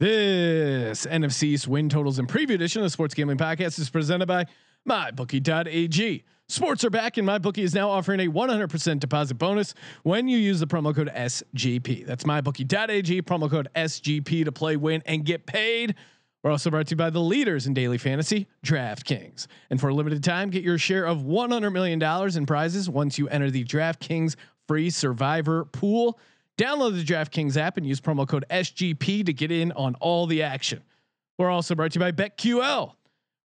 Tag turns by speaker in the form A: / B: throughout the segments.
A: This NFC East win totals and preview edition of the Sports Gambling Podcast is presented by MyBookie.ag. Sports are back, and MyBookie is now offering a 100% deposit bonus when you use the promo code SGP. That's MyBookie.ag, promo code SGP to play, win, and get paid. We're also brought to you by the leaders in daily fantasy, DraftKings. And for a limited time, get your share of $100 million in prizes once you enter the DraftKings free survivor pool. Download the DraftKings app and use promo code SGP to get in on all the action. We're also brought to you by BetQL.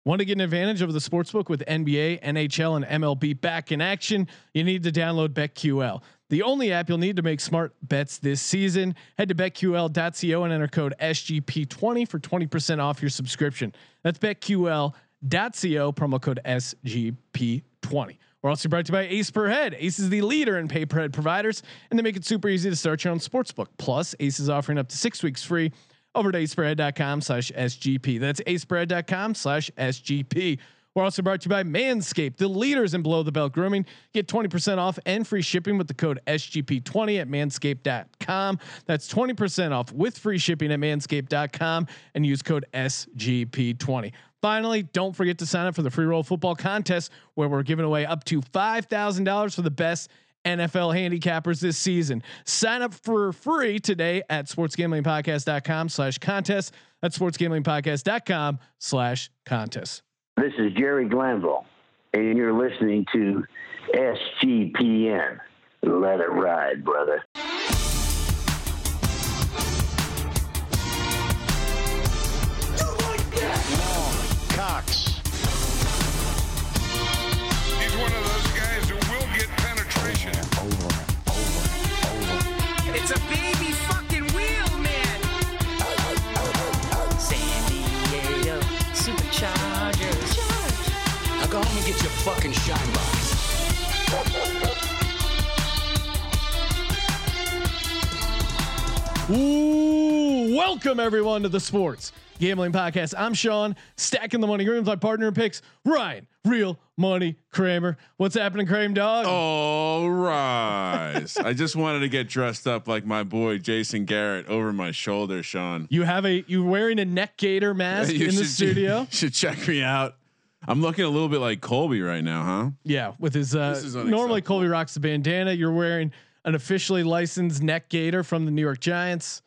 A: Want to get an advantage of the sportsbook with NBA, NHL, and MLB back in action? You need to download BetQL, the only app you'll need to make smart bets this season. Head to betql.co and enter code SGP20 for 20% off your subscription. That's betql.co, promo code SGP20. We're also brought to you by Ace Per Head. Ace is the leader in pay per head providers, and they make it super easy to start your own sportsbook. Plus, Ace is offering up to six weeks free over to aceperhead.com slash SGP. That's aceperhead.com slash SGP. We're also brought to you by Manscaped, the leaders in below the belt grooming. Get 20% off and free shipping with the code SGP20 at manscaped.com. That's 20% off with free shipping at manscaped.com and use code SGP20. Finally, don't forget to sign up for the free roll football contest where we're giving away up to $5,000 for the best NFL handicappers this season. Sign up for free today at sportsgamblingpodcast.com slash contest. That's sportsgamblingpodcast.com slash contest.
B: This is Jerry Glanville, and you're listening to SGPN. Let it ride, brother.
C: Get
D: your fucking shine box.
A: Ooh, welcome everyone to the Sports Gambling Podcast. I'm Sean, stacking the money. Green my partner in picks, Ryan, real money Kramer. What's happening, Kramer dog?
E: All right. I just wanted to get dressed up like my boy Jason Garrett over my shoulder, Sean.
A: You have a you're wearing a neck gator mask
E: You
A: in the studio.
E: You should check me out. I'm looking a little bit like Colby right now, huh?
A: Yeah, with his uh normally. Colby rocks the bandana. You're wearing an officially licensed neck gator from the New York Giants.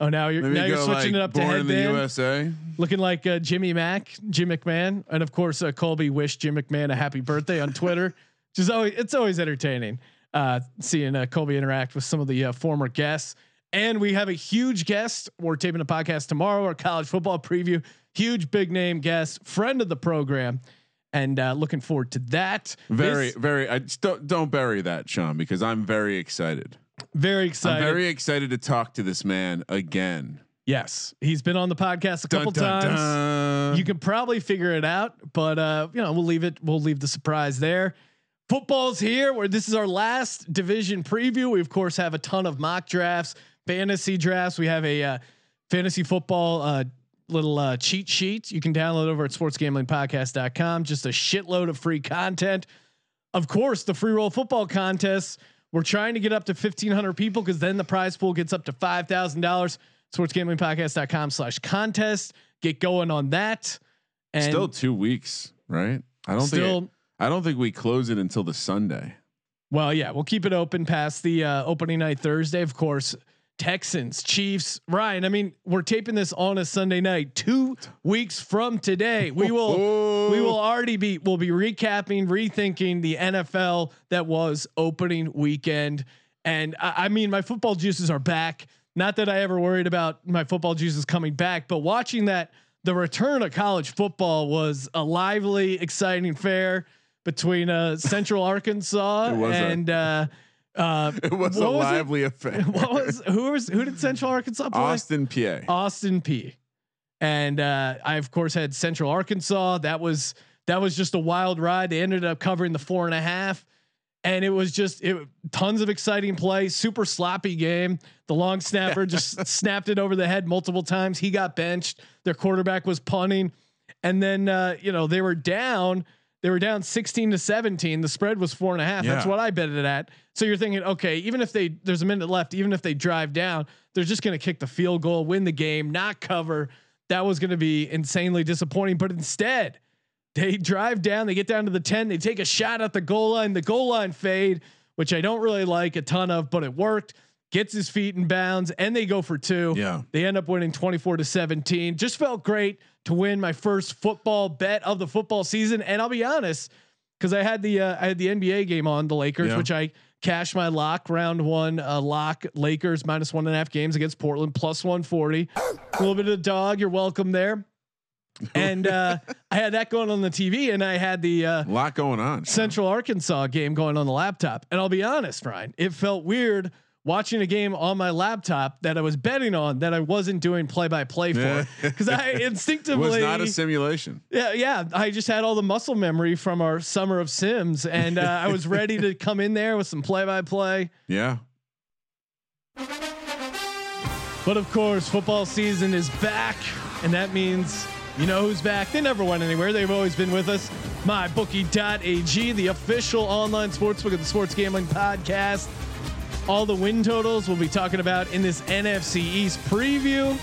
A: Oh, now you're
E: Maybe
A: now you're switching
E: like
A: it up to
E: born in the
A: headband,
E: USA.
A: looking like uh, Jimmy Mack, Jim McMahon, and of course uh, Colby wished Jim McMahon a happy birthday on Twitter, is always it's always entertaining uh, seeing uh, Colby interact with some of the uh, former guests. And we have a huge guest. We're taping a podcast tomorrow, our college football preview. Huge big name guest, friend of the program, and uh, looking forward to that.
E: Very,
A: This-
E: very. I just don't don't bury that, Sean, because I'm very excited.
A: very excited.
E: I'm very excited to talk to this man again.
A: yes, he's been on the podcast a
E: Dun,
A: couple
E: dun,
A: times.
E: dun.
A: You can probably figure it out, but uh, you know, we'll leave it. We'll leave the surprise there. Football's here. Where this is our last division preview. We of course have a ton of mock drafts, fantasy drafts. We have a uh, fantasy football uh, little uh, cheat sheet you can download over at sportsgamblingpodcast.com. Just a shitload of free content. Of course, the free roll football contest. We're trying to get up to 1500 people because then the prize pool gets up to $5,000. Sportsgamblingpodcast.com slash contest. Get going on that. And
E: Still two weeks, right? I don't
A: Still-
E: think. I don't think we close it until the Sunday.
A: Well, yeah, we'll keep it open past the uh, opening night Thursday. Of course, Texans, Chiefs, Ryan. I mean, we're taping this on a Sunday night. Two weeks from today, we will we will already be we'll be recapping, rethinking the NFL that was opening weekend. And I, I mean, my football juices are back. Not that I ever worried about my football juices coming back, but watching that the return of college football was a lively, exciting fair between uh, Central Arkansas
E: was a-
A: and uh, uh,
E: It was a
A: was it?
E: lively affair.
A: what was who was who did Central Arkansas play?
E: Austin, Peay.
A: Austin Peay. and uh, I of course had Central Arkansas. That was that was just a wild ride. They ended up covering the four and a half, and it was just it tons of exciting play. Super sloppy game. The long snapper just snapped it over the head multiple times. He got benched. Their quarterback was punting, and then uh, you know they were down. They were down 16 to 17. The spread was four and a half. That's what I bet it at. So you're thinking, okay, even if they there's a minute left, even if they drive down, they're just going to kick the field goal, win the game, not cover. That was going to be insanely disappointing. But instead, they drive down, they get down to the 10, they take a shot at the goal line, the goal line fade, which I don't really like a ton of, but it worked. Gets his feet in bounds, and they go for two.
E: Yeah.
A: They end up winning 24 to 17. Just felt great to win my first football bet of the football season. And I'll be honest, because I had the uh, I had the NBA game on the Lakers,
E: Yeah.
A: which I cashed my lock round one uh, lock Lakers minus one and a half games against Portland plus 140. a little bit of the dog. You're welcome there. And uh, I had that going on the TV, and I had the uh,
E: A lot going on.
A: Central Arkansas game going on the laptop. And I'll be honest, Ryan, it felt weird watching a game on my laptop that I was betting on that I wasn't doing play by play for because I instinctively
E: was not a simulation.
A: yeah, yeah. I just had all the muscle memory from our summer of Sims, and uh, I was ready to come in there with some play by play.
E: Yeah.
A: But of course, football season is back, and that means you know who's back. They never went anywhere. They've always been with us. MyBookie.ag, the official online sportsbook of the Sports Gambling Podcast. All the win totals we'll be talking about in this NFC East preview.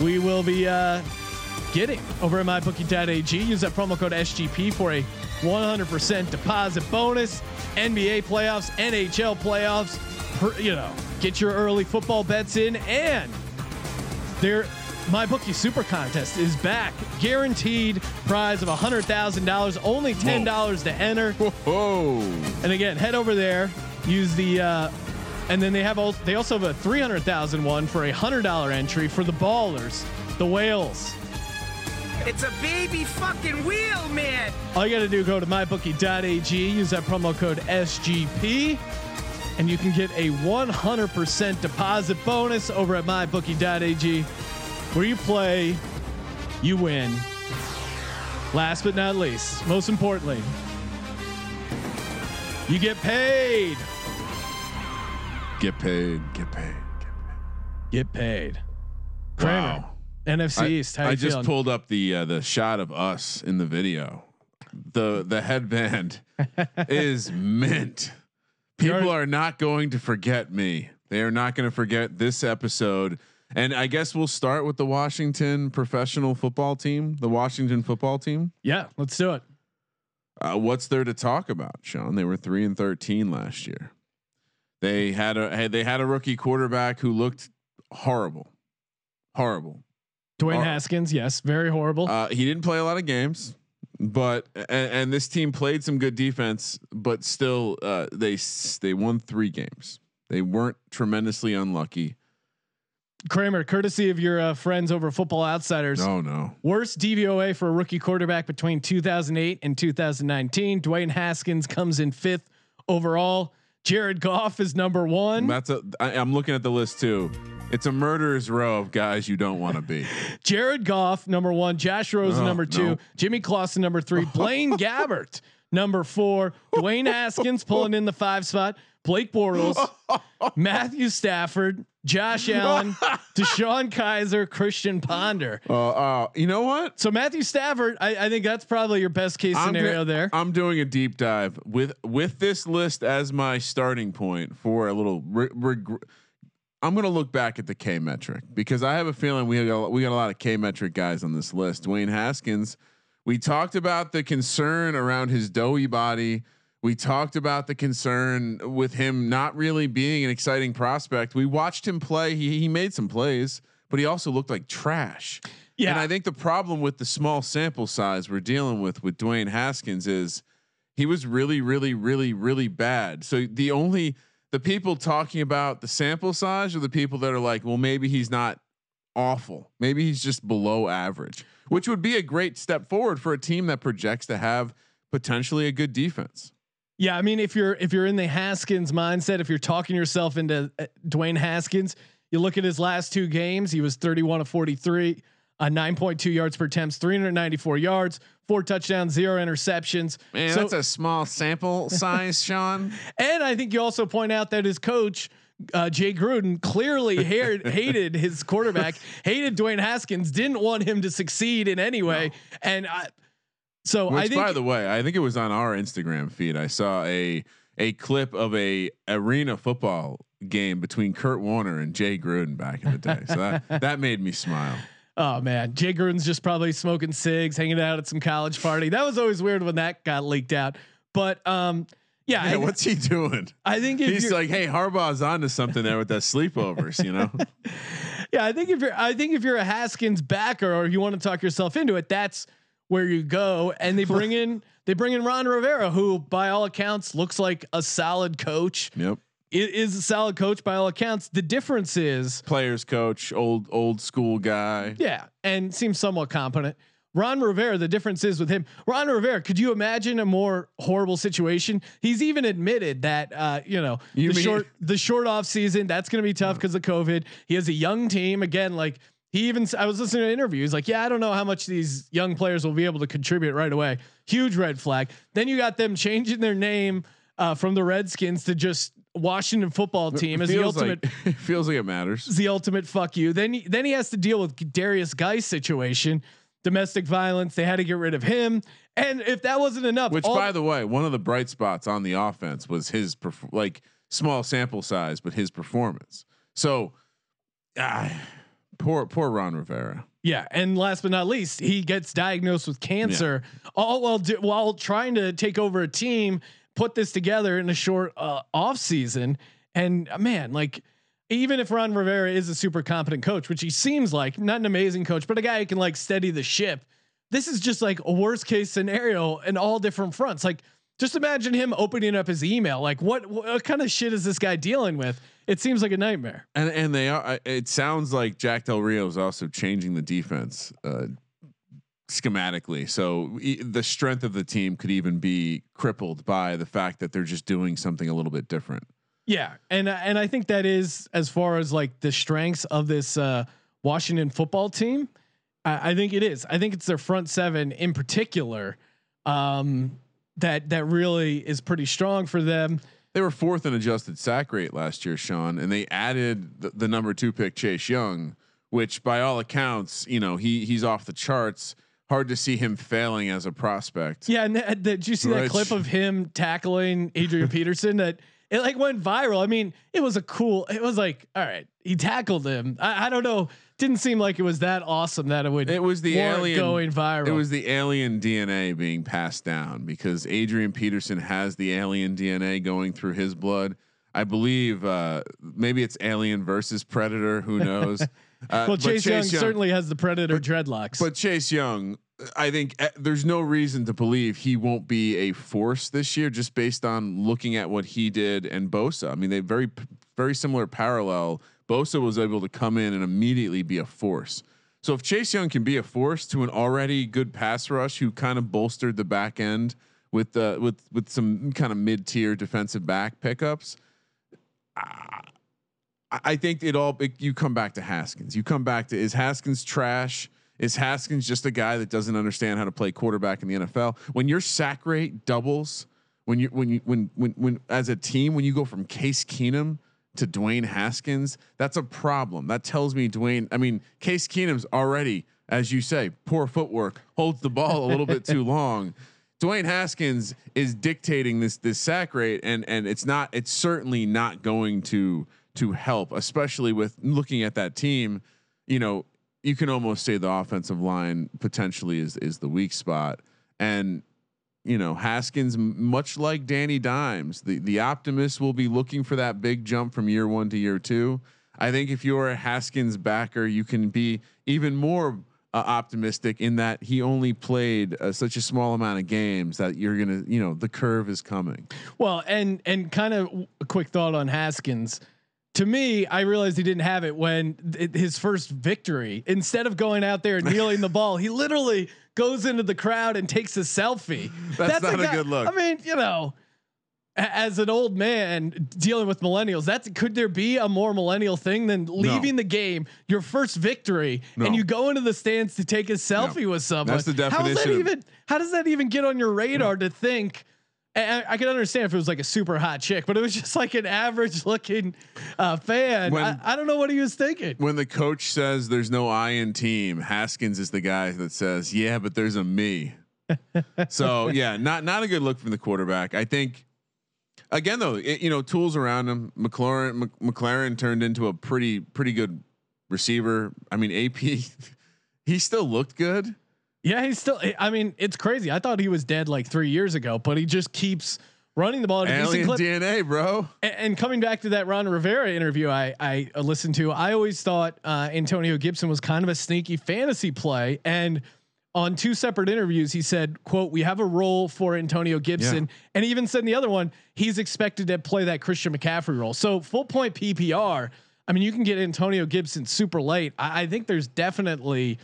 A: We will be uh, getting over at MyBookie.ag. Use that promo code SGP for a 100% deposit bonus. NBA playoffs, NHL playoffs. Per, you know, get your early football bets in, and their my bookie super contest is back. Guaranteed prize of hundred thousand dollars. Only ten dollars to enter.
E: Whoa.
A: And again, head over there. Use the. Uh, and then they have all. They also have a three hundred thousand one for a hundred dollar entry for the ballers, the whales.
F: It's a baby fucking wheel, man.
A: All you got to do go to mybookie.ag, use that promo code SGP, and you can get a 100% deposit bonus over at mybookie.ag, where you play, you win. Last but not least, most importantly, you get paid.
E: Get paid. Get paid.
A: Get paid. get Kramer,
E: Wow.
A: NFC
E: I,
A: East. How
E: I
A: you
E: just
A: feeling?
E: pulled up the uh, the shot of us in the video. The the headband is mint. People are not going to forget me. They are not going to forget this episode. And I guess we'll start with the Washington professional football team, the Washington football team.
A: yeah, let's do it.
E: Uh, what's there to talk about, Sean? They were three and thirteen last year. They had a they had a rookie quarterback who looked horrible, horrible.
A: Dwayne Haskins, yes, very horrible.
E: Uh, he didn't play a lot of games, but and, and this team played some good defense, but still uh, they they won three games. They weren't tremendously unlucky.
A: Kramer, courtesy of your uh, friends over Football Outsiders.
E: Oh no.
A: Worst DVOA for a rookie quarterback between 2008 and 2019. Dwayne Haskins comes in fifth overall. Jared Goff is number one.
E: That's a. I, I'm looking at the list too. It's a murderer's row of guys you don't want to be.
A: Jared Goff, number one. Josh Rosen,
E: Oh,
A: number two.
E: no.
A: Jimmy Clausen, number three. Blaine Gabbert, number four. Dwayne Haskins pulling in the five spot. Blake Bortles, Matthew Stafford, Josh Allen, DeShone Kizer, Christian Ponder.
E: Uh, uh, you know what?
A: So Matthew Stafford, I, I think that's probably your best case scenario
E: do-
A: there.
E: I'm doing a deep dive with with this list as my starting point for a little. Re- reg- I'm going to look back at the K metric because I have a feeling we got we got a lot of K metric guys on this list. Dwayne Haskins. We talked about the concern around his doughy body. We talked about the concern with him not really being an exciting prospect. We watched him play. He he made some plays, but he also looked like trash.
A: Yeah.
E: And I think the problem with the small sample size we're dealing with with Dwayne Haskins is he was really, really, really, really bad. So the only the people talking about the sample size are the people that are like, well, maybe he's not awful. Maybe he's just below average, which would be a great step forward for a team that projects to have potentially a good defense.
A: Yeah, I mean, if you're if you're in the Haskins mindset, if you're talking yourself into uh, Dwayne Haskins, you look at his last two games. He was 31 of 43, uh, 9.2 yards per attempts, 394 yards, four touchdowns, zero interceptions.
E: Man,
A: So-
E: that's a small sample size, Sean.
A: and I think you also point out that his coach, uh, Jay Gruden, clearly hated, hated his quarterback, hated Dwayne Haskins, didn't want him to succeed in any way. And I, so I think,
E: by the way, I think it was on our Instagram feed. I saw a a clip of a arena football game between Kurt Warner and Jay Gruden back in the day. So that that made me smile.
A: oh man, Jay Gruden's just probably smoking cigs, hanging out at some college party. That was always weird when that got leaked out. But um, yeah,
E: Yeah,
A: I,
E: what's he doing?
A: I think if
E: He's like, hey, Harbaugh's onto something there with that sleepovers, you know?
A: Yeah, I think if you're, I think if you're a Haskins backer or you want to talk yourself into it, that's where you go. And they bring in, they bring in Ron Rivera, who by all accounts looks like a solid coach.
E: yep.
A: It is a solid coach by all accounts. The difference is,
E: Players coach, old old school guy.
A: yeah, and seems somewhat competent. Ron Rivera, the difference is with him. Ron Rivera, could you imagine a more horrible situation? He's even admitted that uh, you know
E: You
A: the
E: mean-
A: short the short off season that's going to be tough because of COVID. He has a young team again. Like he even I was listening to interviews. Like yeah, I don't know how much these young players will be able to contribute right away. Huge red flag. Then you got them changing their name uh, from the Redskins to just Washington Football Team as the ultimate
E: like it feels like it matters.
A: the ultimate fuck you. Then he, then he has to deal with Derrius Guice situation, domestic violence. They had to get rid of him, and if that wasn't enough,
E: Which, by the way, one of the bright spots on the offense was his perf- like small sample size, but his performance. So, ah, poor poor Ron Rivera.
A: yeah, and last but not least, he gets diagnosed with cancer, all while do, while trying to take over a team, put this together in a short uh, off season, and uh, man, like. Even if Ron Rivera is a super competent coach, which he seems like, not an amazing coach, but a guy who can like steady the ship, this is just like a worst case scenario in all different fronts. Like, just imagine him opening up his email. Like, what what kind of shit is this guy dealing with? It seems like a nightmare.
E: And and they are. It sounds like Jack Del Rio is also changing the defense uh, schematically. So e- the strength of the team could even be crippled by the fact that they're just doing something a little bit different.
A: Yeah, and and I think that is as far as like the strengths of this uh, Washington football team. I, I think it is. I think it's their front seven in particular um, that that really is pretty strong for them.
E: They were fourth in adjusted sack rate last year, Sean, and they added the, the number two pick Chase Young, which by all accounts, you know, he he's off the charts. Hard to see him failing as a prospect.
A: Yeah, and th- did you see that clip of him tackling Adrian Peterson? That it like went viral. I mean, it was a cool. It was like, all right, he tackled him. I, I don't know. Didn't seem like it was that awesome that it would.
E: It was the alien
A: going viral.
E: It was the alien DNA being passed down because Adrian Peterson has the alien DNA going through his blood. I believe uh, maybe it's Alien versus Predator. Who knows? Uh,
A: well,
E: but
A: Chase, Young, certainly has the predator dreadlocks.
E: But Chase Young, I think uh, there's no reason to believe he won't be a force this year, just based on looking at what he did and Bosa. I mean, they very very similar parallel. Bosa was able to come in and immediately be a force. So if Chase Young can be a force to an already good pass rush, who kind of bolstered the back end with uh, with with some kind of mid tier defensive back pickups. I- I think it all. It, you come back to Haskins. You come back to is Haskins trash? Is Haskins just a guy that doesn't understand how to play quarterback in the NFL? When your sack rate doubles, when you when you when when when as a team when you go from Case Keenum to Dwayne Haskins, that's a problem. That tells me Dwayne. I mean, Case Keenum's already, as you say, poor footwork, holds the ball a little bit too long. Dwayne Haskins is dictating this this sack rate, and and it's not. It's certainly not going to to help, especially with looking at that team. You know, you can almost say the offensive line potentially is is the weak spot, and you know Haskins, much like Danny Dimes, the the optimist will be looking for that big jump from year one to year two. I think if you're a Haskins backer, you can be even more uh, optimistic in that he only played uh, such a small amount of games that you're gonna, you know, the curve is coming.
A: Well, and and kind of a quick thought on Haskins. To me, I realized he didn't have it when th- his first victory. Instead of going out there and kneeling the ball, he literally goes into the crowd and takes a selfie.
E: That's not a
A: guy-
E: good look.
A: I mean, you know, as an old man dealing with millennials, that's could there be a more millennial thing than leaving the game, your first victory,
E: No.
A: and you go into the stands to take a selfie with someone?
E: That's the
A: definition. How that even? How does that even get on your radar to think? I, I can understand if it was like a super hot chick, but it was just like an average looking uh, fan.
E: When-
A: I, I don't know what he was thinking.
E: when the coach says there's no I in team, Haskins is the guy that says, "Yeah, but there's a me." so yeah, not not a good look from the quarterback. I think. Again, though, it, you know, tools around him. McLaurin Mc, McLaurin turned into a pretty pretty good receiver. I mean, AP, he still looked good.
A: Yeah, he's still. I mean, it's crazy. I thought he was dead like three years ago, but he just keeps running the ball
E: Alien. DNA, bro.
A: And, and coming back to that Ron Rivera interview, I I listened to. I always thought uh, Antonio Gibson was kind of a sneaky fantasy play, and on two separate interviews, he said, "quote We have a role for Antonio Gibson," and he even said in the other one, he's expected to play that Christian McCaffrey role. So full point PPR. I mean, you can get Antonio Gibson super late. I, I think there's definitely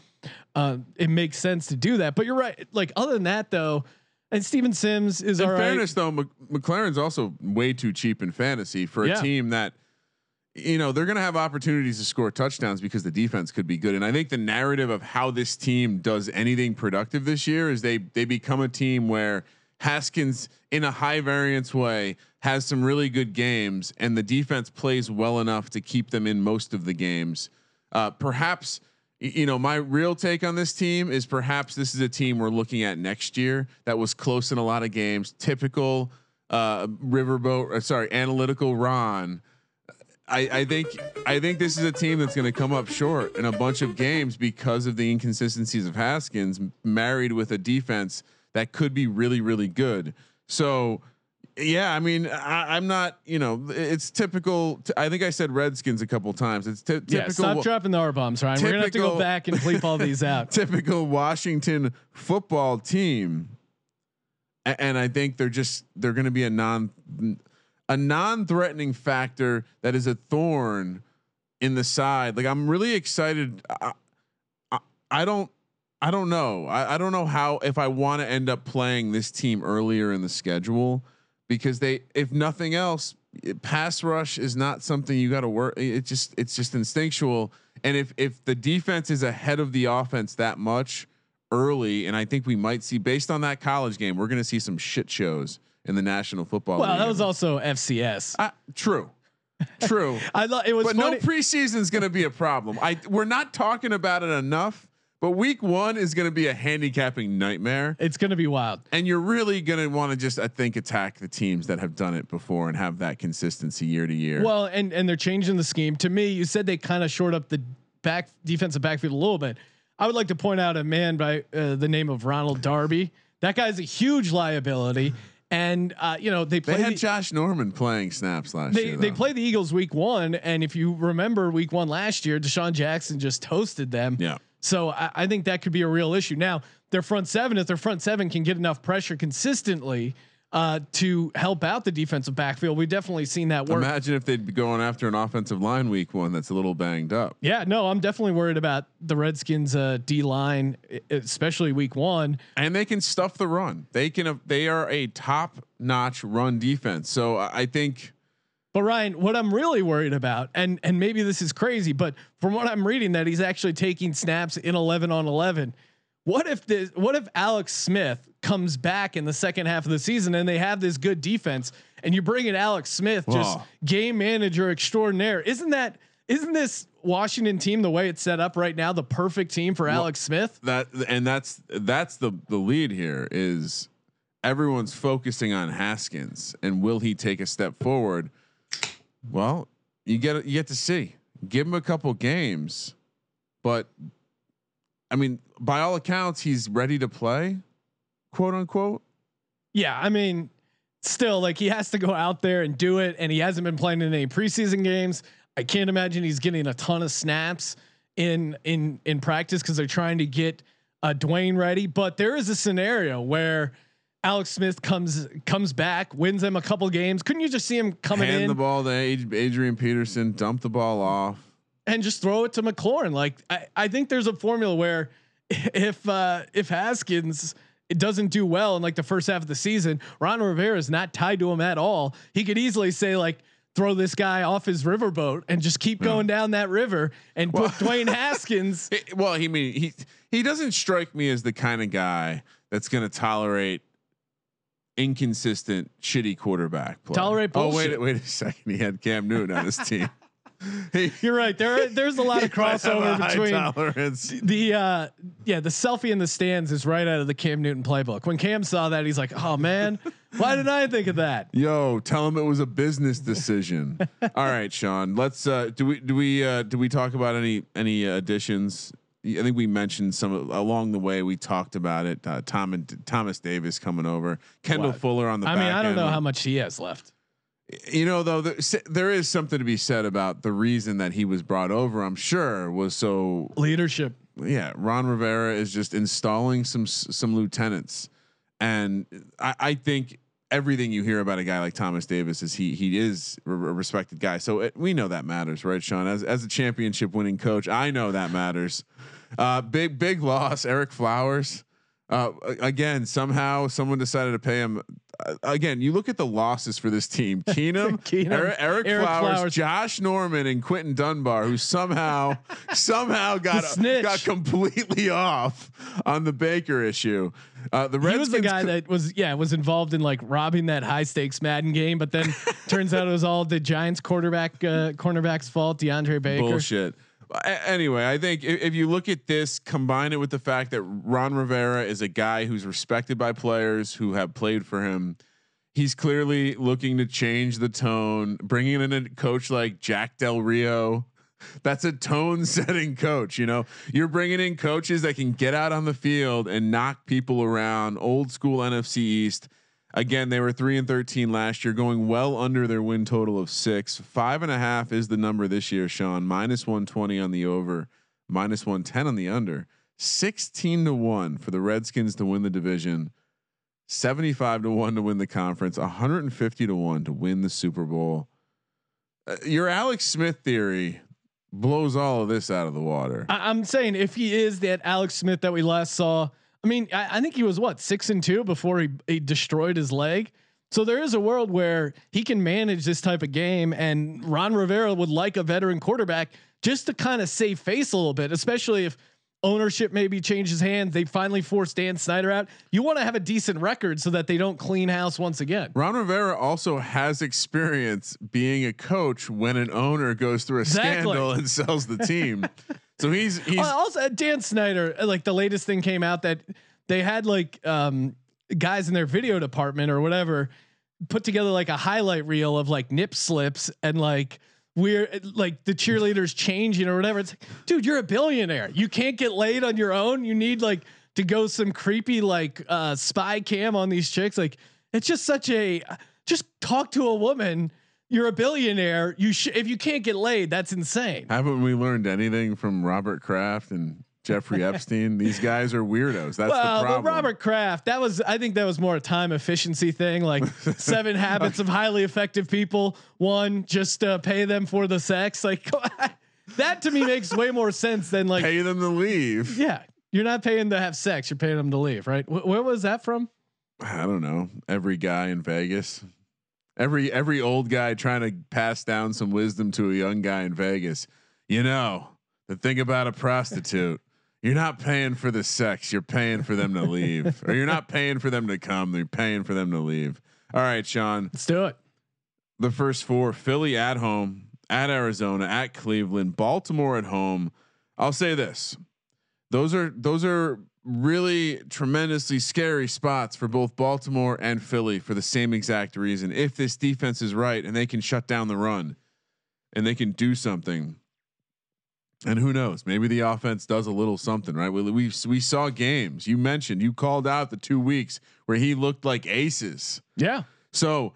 A: uh, it makes sense to do that. But you're right. Like other than that, though, and Steven Sims is
E: In
A: all right.
E: fairness, though, Mc, McLaurin's also way too cheap in fantasy for a
A: Yeah.
E: team that, you know, they're going to have opportunities to score touchdowns because the defense could be good. And I think the narrative of how this team does anything productive this year is they they become a team where Haskins, in a high variance way, has some really good games, and the defense plays well enough to keep them in most of the games. Uh, perhaps you know my real take on this team is perhaps this is a team we're looking at next year that was close in a lot of games. Typical uh, riverboat, uh, sorry, analytical Ron. I, I think I think this is a team that's going to come up short in a bunch of games because of the inconsistencies of Haskins, married with a defense that could be really really good. So, yeah, I mean, I, I'm not, you know, it's typical. T- I think I said Redskins a couple times. It's ty- typical.
A: Yeah, stop dropping the R bombs, Ryan. We're gonna have to go back and bleep all these out.
E: typical Washington football team. A- And I think they're just they're going to be a non a non-threatening factor that is a thorn in the side. Like I'm really excited. I, I, I don't I don't know. I, I don't know how if I want to end up playing this team earlier in the schedule because they if nothing else pass rush is not something you got to work it just it's just instinctual and if if the defense is ahead of the offense that much early and I think we might see based on that college game we're going to see some shit shows in the National Football
A: Well,
E: League.
A: that was also FCS.
E: Uh, true. True.
A: I love it was
E: but
A: funny.
E: no preseason is going to be a problem. I we're not talking about it enough. But week one is going to be a handicapping nightmare,
A: it's going to be wild.
E: and you're really going to want to just, I think, attack the teams that have done it before and have that consistency year to year.
A: Well, and and they're changing the scheme. To me, you said they kind of short up the back defensive backfield a little bit. I would like to point out a man by uh, the name of Ronald Darby. That guy's a huge liability, and uh, you know they
E: played
A: they
E: had
A: the,
E: Josh Norman playing snaps last
A: they
E: year.
A: they
E: though.
A: play the Eagles week one, and if you remember week one last year, DeSean Jackson just toasted them.
E: Yeah.
A: So I, I think that could be a real issue. Now their front seven, if their front seven can get enough pressure consistently uh, to help out the defensive backfield, we've definitely seen that work.
E: Imagine if they'd be going after an offensive line week one that's a little banged up.
A: Yeah, no, I'm definitely worried about the Redskins uh, D line, especially week one.
E: and they can stuff the run. They can. They are a top notch run defense. So I I think
A: But Ryan, what I'm really worried about, and and maybe this is crazy, but from what I'm reading, that he's actually taking snaps in 11 on 11. What if this? What if Alex Smith comes back in the second half of the season and they have this good defense, and you bring in Alex Smith, just game manager extraordinaire? Isn't that? Isn't this Washington team the way it's set up right now the perfect team for Alex Smith?
E: that and that's that's the the lead here is everyone's focusing on Haskins and will he take a step forward? Well, you get you get to see. Give him a couple games, but I mean, by all accounts, he's ready to play, quote unquote.
A: Yeah, I mean, still like he has to go out there and do it, and he hasn't been playing in any preseason games. I can't imagine he's getting a ton of snaps in in in practice because they're trying to get uh, Dwayne ready. But there is a scenario where Alex Smith comes comes back, wins them a couple games. Couldn't you just see him coming
E: Hand
A: in
E: the ball to Adrian Peterson, dump the ball off.
A: and just throw it to McLaurin? Like I, I think there's a formula where if uh, if Haskins it doesn't do well in like the first half of the season, Ron Rivera is not tied to him at all. He could easily say like throw this guy off his riverboat and just keep going down that river and put Dwayne Haskins.
E: It- well, he mean he he doesn't strike me as the kind of guy that's going to tolerate inconsistent, shitty quarterback play.
A: Tolerate
E: Oh
A: bullshit.
E: wait, wait a second. He had Cam Newton on his team. He-
A: You're right. There, there's a lot of
E: he might have a
A: crossover between
E: tolerance.
A: the uh yeah the selfie in the stands is right out of the Cam Newton playbook. When Cam saw that, he's like, "Oh man, why didn't I think of that?"
E: Yo, tell him it was a business decision. All right, Sean. Let's uh do we do we uh do we talk about any any additions? I think we mentioned some of- along the way. We talked about it. Uh, Tom and Thomas Davis coming over, Kendall? Fuller on the.
A: I mean, I don't know how much he has left.
E: You know, though, there, there is something to be said about the reason that he was brought over. I'm sure was so
A: Leadership.
E: yeah, Ron Rivera is just installing some some lieutenants, and I, I think everything you hear about a guy like Thomas Davis is he he is a a respected guy. So it, we know that matters, right, Sean? As as a championship winning coach, I know that matters. Uh, big big loss, Ereck Flowers. Uh, again, somehow someone decided to pay him. Uh, again, you look at the losses for this team: Keenum,
A: Keenum,
E: Eric, Eric,
A: Ereck
E: Flowers,
A: Flowers.
E: Josh Norman, and Quinton Dunbar, who somehow somehow got
A: snitch.
E: got completely off on the Baker issue. Uh, the
A: He was the guy
E: co-
A: that was yeah was involved in like robbing that high stakes Madden game, but then turns out it was all the Giants quarterback uh, cornerback's fault. DeAndre Baker.
E: bullshit. Anyway, I think if, if you look at this, combine it with the fact that Ron Rivera is a guy who's respected by players who have played for him. He's clearly looking to change the tone, bringing in a coach like Jack Del Rio. That's a tone setting coach. You know, you're bringing in coaches that can get out on the field and knock people around. Old school NFC East. Again, they were three and thirteen last year, going well under their win total of six. Five and a half is the number this year, Sean. Minus one twenty on the over, minus one ten on the under. Sixteen to one for the Redskins to win the division. 75 to 1 to win the conference, 150 to 1 to win the Super Bowl. Uh, your Alex Smith theory blows all of this out of the water.
A: I, I'm saying if he is that Alex Smith that we last saw, I mean, I, I think he was what six and two before he, he destroyed his leg. So there is a world where he can manage this type of game, and Ron Rivera would like a veteran quarterback just to kind of save face a little bit, especially if ownership maybe changes hands. They finally force Dan Snyder out. You want to have a decent record so that they don't clean house once again.
E: Ron Rivera also has experience being a coach when an owner goes through a
A: Exactly.
E: scandal and sells the team. so he's he's
A: also, Dan Snyder, like the latest thing came out that they had like um, guys in their video department or whatever put together like a highlight reel of like nip slips and like we're like the cheerleaders changing or whatever. It's like, dude, you're a billionaire. You can't get laid on your own. You need like to go some creepy like uh, spy cam on these chicks. Like it's just such a just talk to a woman. You're a billionaire. You should if you can't get laid, that's insane.
E: haven't we learned anything from Robert Kraft and Jeffrey Epstein? These guys are weirdos. That's the
A: well,
E: problem.
A: but Robert Kraft, that was I think that was more a time efficiency thing, like seven habits of highly effective people. One, just uh, pay them for the sex. Like that to me makes way more sense than like
E: pay them to leave.
A: yeah, you're not paying to have sex, you're paying them to leave, right? Wh- where was that from?
E: I don't know. Every guy in Vegas, every every old guy trying to pass down some wisdom to a young guy in Vegas. You know, the thing about a prostitute, you're not paying for the sex, you're paying for them to leave, or you're not paying for them to come, you're paying for them to leave. All right, Sean.
A: Let's do it.
E: The first four: Philly at home, at Arizona, at Cleveland, Baltimore at home. I'll say this: those are those are really tremendously scary spots for both Baltimore and Philly for the same exact reason. If this defense is right and they can shut down the run and they can do something. And who knows? Maybe the offense does a little something, right? We we, we saw games. You mentioned you called out the two weeks where he looked like aces.
A: Yeah.
E: So,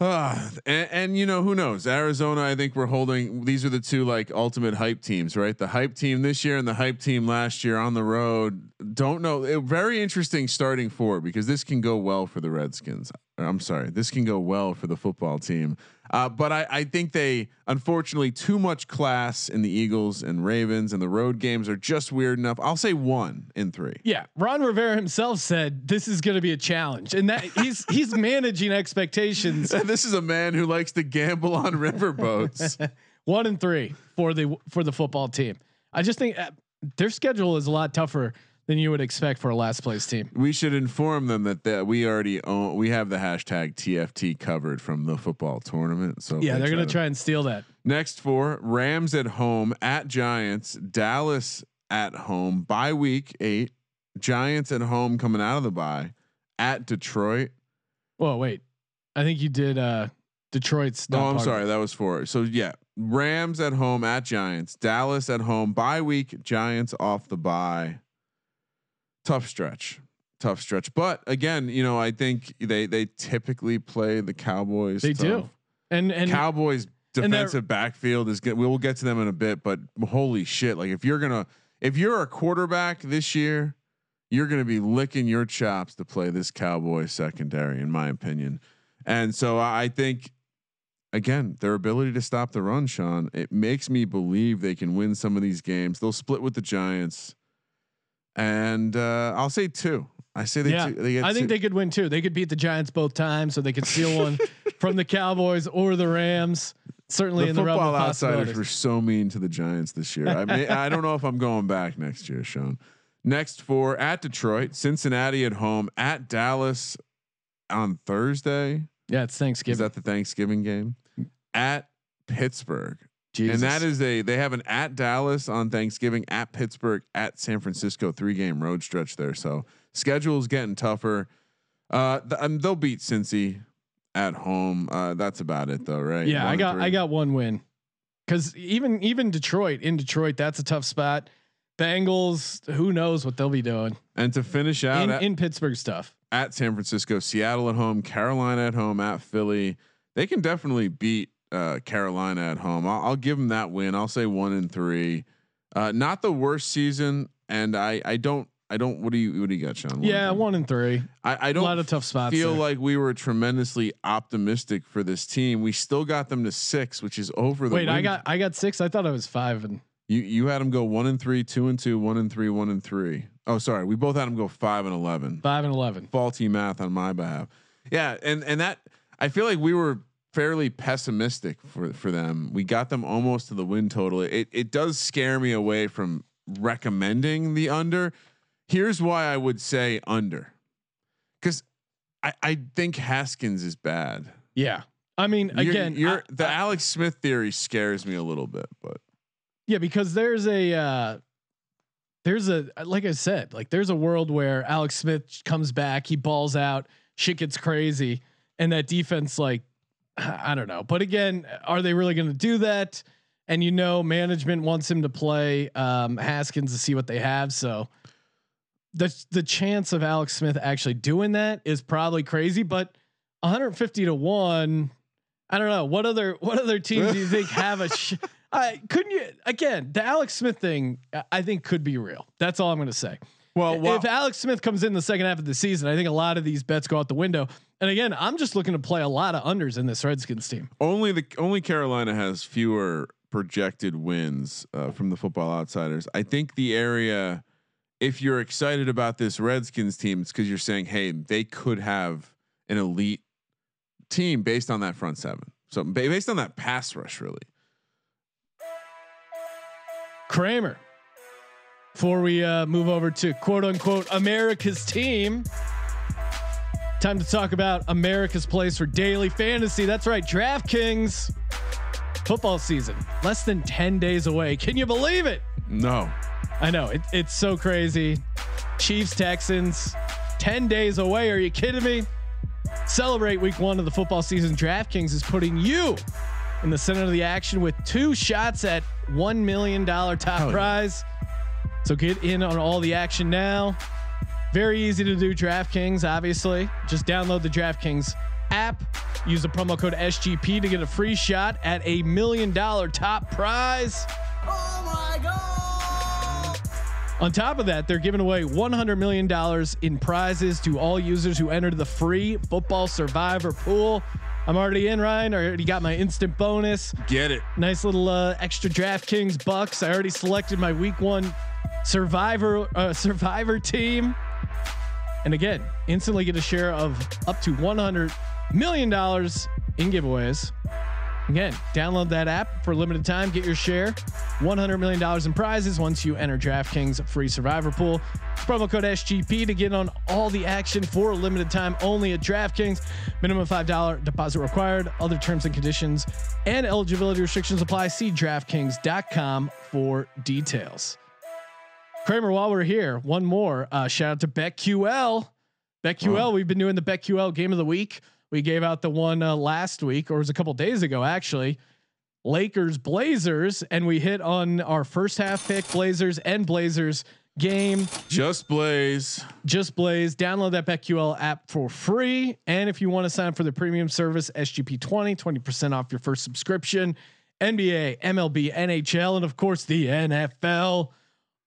E: uh, and, and you know who knows? Arizona. I think we're holding. These are the two like ultimate hype teams, right? The hype team this year and the hype team last year on the road. Don't know. It, very interesting starting four because this can go well for the Redskins. I'm sorry, this can go well for the football team. Uh, but I, I think they, unfortunately, too much class in the Eagles and Ravens, and the road games are just weird enough. I'll say one in three.
A: Yeah, Ron Rivera himself said this is going to be a challenge, and that he's he's managing expectations.
E: this is a man who likes to gamble on riverboats.
A: One and three for the for the football team. I just think uh, their schedule is a lot tougher than you would expect for a last place team.
E: we should inform them that that we already own. We have the hashtag TFT covered from the football tournament. So
A: Yeah,
E: they
A: they're going to
E: to-
A: try and steal that.
E: Next four: Rams at home, at Giants, Dallas at home, bye week eight. Giants at home coming out of the bye, at Detroit.
A: Whoa, wait. I think you did uh Detroit's.
E: No, I'm sorry, that was four. So yeah, Rams at home, at Giants, Dallas at home, bye week, Giants off the bye. Tough stretch, tough stretch. But again, you know, I think they they typically play the Cowboys.
A: They do.
E: tough.
A: And and
E: Cowboys defensive backfield is good. We will get to them in a bit, but holy shit! Like if you're gonna, if you're a quarterback this year, you're gonna be licking your chops to play this Cowboy secondary, in my opinion. And so I think, again, their ability to stop the run, Sean, it makes me believe they can win some of these games. They'll split with the Giants, and uh, I'll say two. I say they.
A: yeah,
E: two, they get
A: I think
E: two.
A: they could win two. They could beat the Giants both times, so they could steal one from the Cowboys or the Rams. Certainly
E: the
A: in the
E: football outsiders were so mean to the Giants this year. I may, I don't know if I'm going back next year, Sean. Next four at Detroit, Cincinnati at home, at Dallas on Thursday.
A: Yeah, it's Thanksgiving.
E: Is that the Thanksgiving game? At Pittsburgh.
A: Jesus.
E: And that is a they have an at Dallas on Thanksgiving, at Pittsburgh, at San Francisco, three game road stretch there. So schedule's getting tougher. Uh, th- um, they'll beat Cincy at home. Uh, that's about it though, right?
A: yeah,
E: One
A: I got
E: three.
A: I got one win. Cause even even Detroit in Detroit, that's a tough spot. Bengals, who knows what they'll be doing
E: And to finish out
A: in,
E: at,
A: in Pittsburgh stuff.
E: at San Francisco, Seattle at home, Carolina at home, at Philly. They can definitely beat uh, Carolina at home. I'll, I'll give them that win. I'll say one and three. Uh, not the worst season, and I I don't I don't. What do you what do you got, Sean?
A: Yeah,
E: and three?
A: one and three.
E: I don't
A: A lot of tough spots.
E: feel
A: there.
E: like we were tremendously optimistic for this team. We still got them to six, which is over the.
A: Wait, I got I got six. I thought I was five and
E: you. You had them go one and three, two and two, one and three, one and three. Oh, sorry, we both had them go five and eleven
A: five and eleven.
E: faulty math on my behalf. Yeah, and and that I feel like we were fairly pessimistic for for them. We got them almost to the win total. It it does scare me away from recommending the under. Here's why I would say under. Cuz I I think Haskins is bad.
A: Yeah. I mean,
E: You're-
A: again,
E: you're,
A: I-
E: the
A: I-
E: Alex Smith theory scares me a little bit, but
A: Yeah, because there's a uh there's a like I said, like there's a world where Alex Smith comes back, he balls out, shit gets crazy, and that defense like I don't know. But again, are they really going to do that? And you know, management wants him to play um Haskins to see what they have, so the the chance of Alex Smith actually doing that is probably crazy, but 150 to 1 I don't know. What other what other teams do you think have a sh- I couldn't you again, the Alex Smith thing I- I think could be real. That's all I'm going to say.
E: well,
A: if Alex Smith comes in the second half of the season, I think a lot of these bets go out the window. And again, I'm just looking to play a lot of unders in this Redskins team.
E: Only the only Carolina has fewer projected wins uh, from the Football Outsiders. I think the area, if you're excited about this Redskins team, it's because you're saying, hey, they could have an elite team based on that front seven. So based on that pass rush, really.
A: Kramer. Before we uh, move over to quote unquote America's team, time to talk about America's place for daily fantasy. That's right, DraftKings. Football season less than 10 days away. Can you believe it?
E: No,
A: I know it, it's so crazy. Chiefs, Texans, 10 days away. Are you kidding me? Celebrate week one of the football season. DraftKings is putting you in the center of the action with two shots at $1 million top
E: Hell yeah.
A: prize. So get in on all the action now. Very easy to do DraftKings, obviously. Just download the DraftKings app. Use the promo code SGP to get a free shot at a million dollar top prize. On top of that, they're giving away $100 million in prizes to all users who entered the free football survivor pool. I'm already in, Ryan. I already got my instant bonus.
E: Get it.
A: Nice little uh, extra DraftKings bucks. I already selected my week one survivor uh, survivor team. And again, instantly get a share of up to $100 million in giveaways. Again, download that app for limited time. Get your share. $100 million in prizes once you enter DraftKings free survivor pool. Promo code SGP to get on all the action for a limited time only at DraftKings. Minimum $5 deposit required. Other terms and conditions and eligibility restrictions apply. See DraftKings.com for details. Kramer, while we're here, one more uh, shout out to BetQL. BetQL, we've been doing the BetQL game of the week. We gave out the one uh, last week, or it was a couple days ago, actually. Lakers Blazers, and we hit on our first half pick Blazers and Blazers game.
E: Just Blaze.
A: Just Blaze. Download that BetQL app for free. And if you want to sign up for the premium service, SGP20, 20% off your first subscription. NBA, MLB, NHL, and of course the NFL.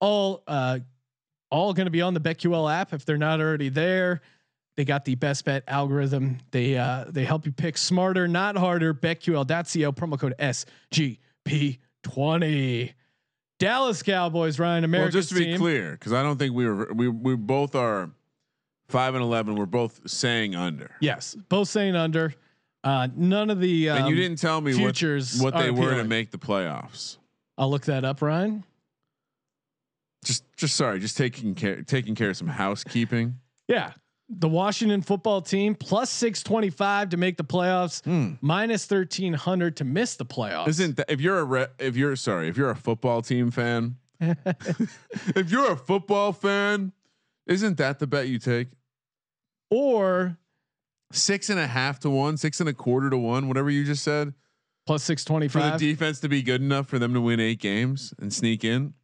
A: All uh all going to be on the BetQL app if they're not already there. They got the best bet algorithm. They uh they help you pick smarter, not harder. BetQL.co promo code SGP20. Dallas Cowboys, Ryan,
E: America.
A: Well,
E: just to be
A: team.
E: clear, because I don't think we were we we both are five and eleven. We're both saying under.
A: Yes, both saying under. Uh, none of the um,
E: and you didn't tell me
A: futures
E: what, what they
A: are
E: were to make the playoffs.
A: I'll look that up, Ryan.
E: Just just sorry, just taking care taking care of some housekeeping.
A: Yeah, the Washington football team plus six twenty five to make the playoffs, hmm. minus thirteen hundred to miss the playoffs.
E: Isn't that if you're a re, if you're sorry if you're a football team fan, if you're a football fan, isn't that the bet you take?
A: or
E: Six and a half to one, six and a quarter to one, whatever you just said,
A: Plus six twenty five.
E: for the defense to be good enough for them to win eight games and sneak in.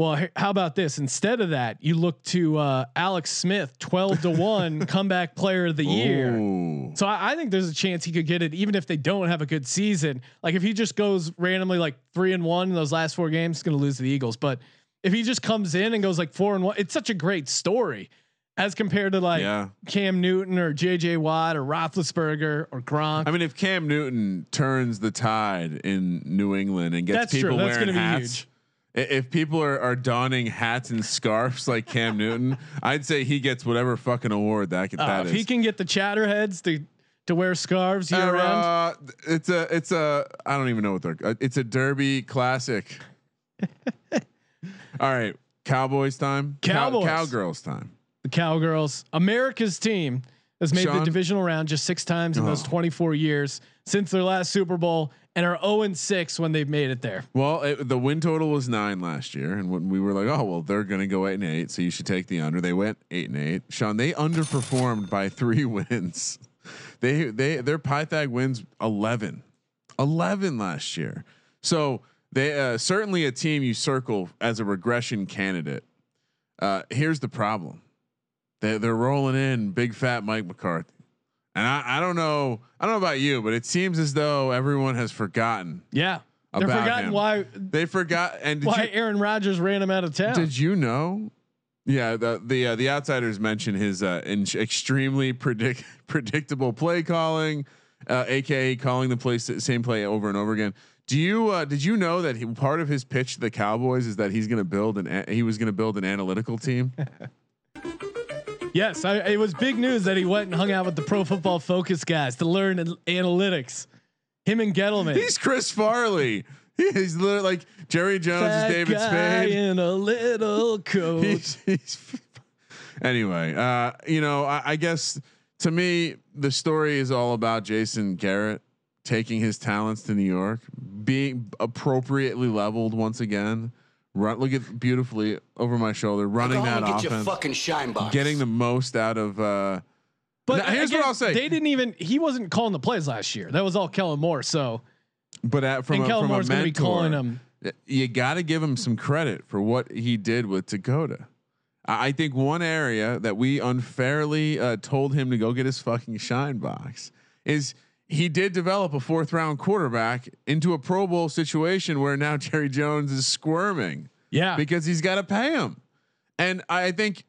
A: Well, how about this? Instead of that, you look to uh, Alex Smith, twelve to one comeback player of the year.
E: Ooh.
A: So I, I think there's a chance he could get it, even if they don't have a good season. Like if he just goes randomly like three and one in those last four games, he's going to lose to the Eagles. But if he just comes in and goes like four and one, it's such a great story as compared to like
E: Yeah.
A: Cam Newton or J.J. Watt or Roethlisberger or Gronk.
E: I mean, if Cam Newton turns the tide in New England and gets
A: That's
E: people
A: true. That's
E: wearing
A: gonna be
E: hats, i- if people are, are donning hats and scarves like Cam Newton, I'd say he gets whatever fucking award that could,
A: Uh,
E: that
A: if
E: is.
A: he can get the chowderheads to to wear scarves year
E: Uh,
A: round,
E: it's a it's a I don't even know what they're uh, it's a Derby classic. All right, Cowboys time. Cow-
A: Cowboys.
E: Cowgirls time.
A: the Cowgirls, America's team, has made the divisional round just six times in those
E: Oh.
A: 24 years since their last Super Bowl, and are 0 and six when they've made it there.
E: Well, it, the win total was nine last year, and when we were like, "Oh, well, they're going to go eight and eight, so you should take the under." They went eight and eight. Sean, they underperformed by three wins. They they their Pythag wins 11. 11 last year. So they uh, certainly a team you circle as a regression candidate. Uh, here's the problem: they they're rolling in big fat Mike McCarthy, and I, I don't know I don't know about you, but it seems as though everyone has forgotten.
A: Yeah, they're forgotten
E: him.
A: why
E: They forgot. And did
A: why
E: you,
A: Aaron Rodgers ran him out of town.
E: did you know? Yeah, the the uh, the outsiders mentioned his uh, in extremely predict predictable play calling, uh, aka calling the play same play over and over again. Do you uh, did you know that he, part of his pitch to the Cowboys is that he's going to build an he was going to build an analytical team?
A: yes, I, it was big news that he went and hung out with the Pro Football Focus guys to learn an- analytics. Him and Gettleman.
E: he's Chris Farley. He's literally like Jerry Jones
A: Fat
E: is David
A: guy
E: Spade.
A: in a little coat.
E: He's- he's- anyway, uh, you know, I, I guess to me, the story is all about Jason Garrett taking his talents to New York, being appropriately leveled once again. Run, look at beautifully over my shoulder, running
D: Go
E: that
D: home and get your
E: offense,
D: fucking shine box.
E: getting the most out of. Uh,
A: But
E: Now, here's what I'll say.
A: They didn't even. He wasn't calling the plays last year. That was all Kellen Moore. So
E: but at, from
A: and
E: a,
A: Kellen
E: from a
A: Moore's going to be calling
E: mentor,
A: him.
E: you got to give him some credit for what he did with Dakota. I I think one area that we unfairly uh, told him to go get his fucking shine box is he did develop a fourth round quarterback into a Pro Bowl situation where now Jerry Jones is squirming.
A: Yeah.
E: because he's got to pay him. And I think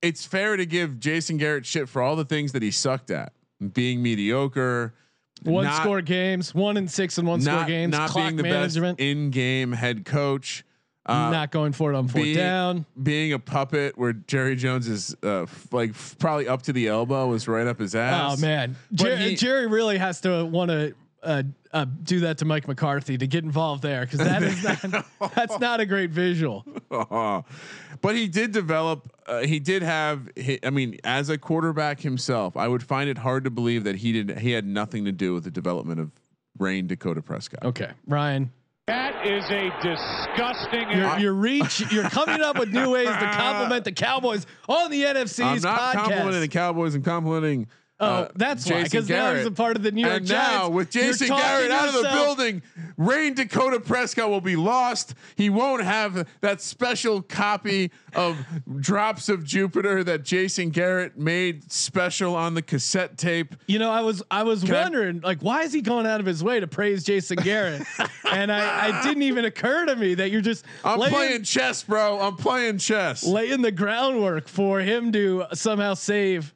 E: it's fair to give Jason Garrett shit for all the things that he sucked at, being mediocre,
A: one
E: not-
A: score games, one and six and one score games,
E: not being the
A: management,
E: best in-game head coach, uh,
A: not going for it on fourth
E: being,
A: down.
E: being a puppet where Jerry Jones is uh, f- like f- probably up to the elbow was right up his ass.
A: Oh man, Jer-
E: he-
A: Jerry really has to want to uh, uh, do that to Mike McCarthy to get involved there because that is not that's not a great visual.
E: but he did develop. Uh, he did have. He, I mean, as a quarterback himself, I would find it hard to believe that he did. He had nothing to do with the development of Rain Dakota Prescott.
A: Okay, Ryan,
G: That is a disgusting.
A: your, your reach, you're coming up with new ways to compliment the Cowboys on the
E: I'm
A: NFC's
E: not complimenting the. Cowboys. I'm complimenting.
A: Oh,
E: uh,
A: that's why, because now he's a part of the New York
E: and
A: Giants.
E: now with Jason Garrett out of the building, Rain Dakota Prescott will be lost. He won't have that special copy of Drops of Jupiter that Jason Garrett made special on the cassette tape.
A: You know, I was I was
E: Can I-
A: wondering like why is he going out of his way to praise Jason Garrett? and I, I didn't even occur to me that you're just
E: I'm
A: laying,
E: playing chess, bro. I'm playing chess.
A: laying the groundwork for him to somehow save.